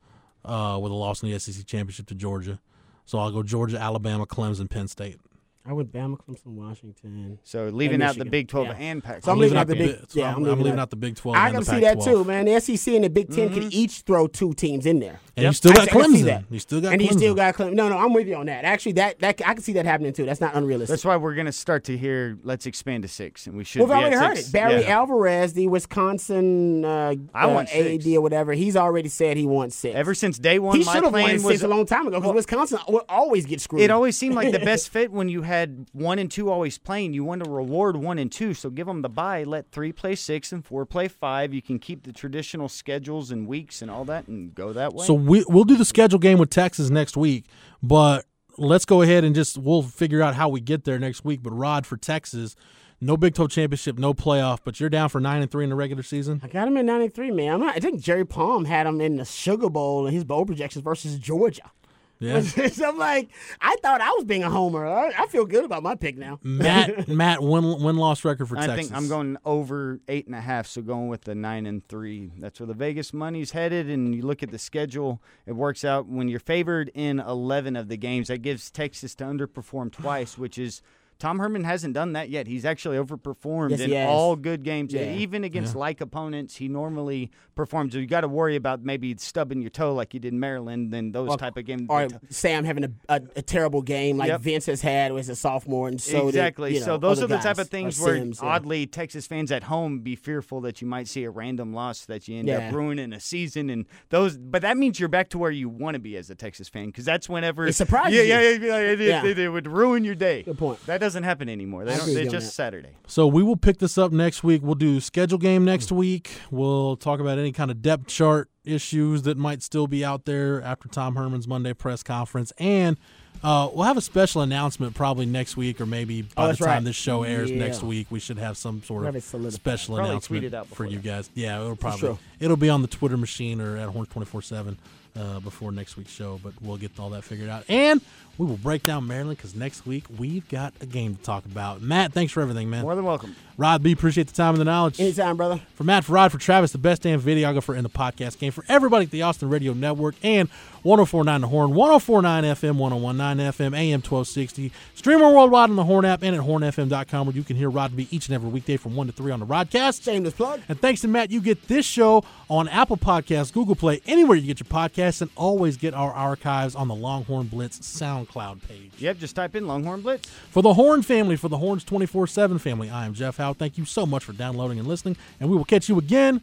uh, with a loss in the SEC championship to Georgia. So I'll go Georgia, Alabama, Clemson, Penn State. I went Bama, Clemson, Washington. So leaving out the Big 12 Yeah. and Pac. So I'm leaving leaving out out the the big. Big- so yeah, I'm- I'm, I'm leaving leaving out- out the Big 12 I and can see that too, man. The SEC and the Big 10 can each throw two teams in there. And you still got I can see Clemson. that. You still got and Clemson. you still got Clemson. No, no, I'm with you on that. Actually, that that I can see that happening too. That's not unrealistic. That's why we're going to start to hear, let's expand to six. And we should We've be already heard six. it. Barry Yeah. Alvarez, the Wisconsin uh, I uh, want AD or whatever, he's already said he wants six. Ever since day one, he should have won plan it was six a long time ago because Wisconsin will always get screwed. It always seemed like the best fit when you had one and two always playing. You want to reward one and two, so give them the bye. Let three play six and four play five. You can keep the traditional schedules and weeks and all that, and go that way. So we, we'll do the schedule game with Texas next week, but let's go ahead and just we'll figure out how we get there next week. But Rod for Texas, no Big 12 championship, no playoff, but you're down for nine and three in the regular season. I got him in '93, man. I'm not, I think Jerry Palm had him in the Sugar Bowl in his bowl projections versus Georgia. Yeah. so I'm like, I thought I was being a homer. I, I feel good about my pick now. Matt, Matt, win win loss record for I Texas. think I'm going over eight and a half, so going with the nine and three. That's where the Vegas money's headed. And you look at the schedule, it works out when you're favored in 11 of the games. That gives Texas to underperform twice, which is Tom Herman hasn't done that yet. He's actually overperformed Yes, in all good games, Yeah. even against like opponents. He normally performs. So you got to worry about maybe stubbing your toe like you did in Maryland. Then those Or- type of games. Or Sam having a, a, a terrible game like Yep. Vince has had as a sophomore, and so did, exactly. you know, so those are the type of things where Sims, yeah. oddly Texas fans at home be fearful that you might see a random loss that you end Yeah. up ruining a season and those. But that means you're back to where you want to be as a Texas fan because that's whenever It surprises yeah, you. Yeah, yeah, yeah, it, Yeah. It, it would ruin your day. Good point. That doesn't happen anymore. They don't. They're just that. Saturday. So we will pick this up next week. We'll do schedule game next week. We'll talk about any kind of depth chart issues that might still be out there after Tom Herman's Monday press conference, and uh, we'll have a special announcement probably next week, or maybe by Oh, the time right. this show airs Yeah. next week, we should have some sort of special Probably announcement tweet it out for before you that. guys. Yeah, it'll probably it'll be on the Twitter machine or at Horn twenty four seven. Uh, before next week's show, but we'll get all that figured out. And we will break down Maryland because next week we've got a game to talk about. Matt, thanks for everything, man. More than welcome. Rod B, appreciate the time and the knowledge. Anytime, brother. For Matt, for Rod, for Travis, the best damn videographer in the podcast game. For everybody at the Austin Radio Network and 1049 The Horn, 1049 FM, 1019 FM, AM 1260. Streamer worldwide on the Horn app and at hornfm.com where you can hear Rod B each and every weekday from 1 to 3 on the Rodcast. Shameless plug. And thanks to Matt, you get this show on Apple Podcasts, Google Play, anywhere you get your podcasts, and always get our archives on the Longhorn Blitz SoundCloud page. Yep. Just type in Longhorn Blitz. For the Horn family, for the Horns 24 7 family, I am Jeff Howe. Thank you so much for downloading and listening, and we will catch you again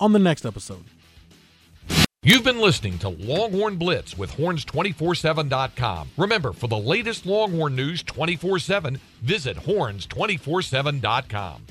on the next episode. You've been listening to Longhorn Blitz with horns247.com. Remember, for the latest Longhorn news 24 7, visit horns247.com.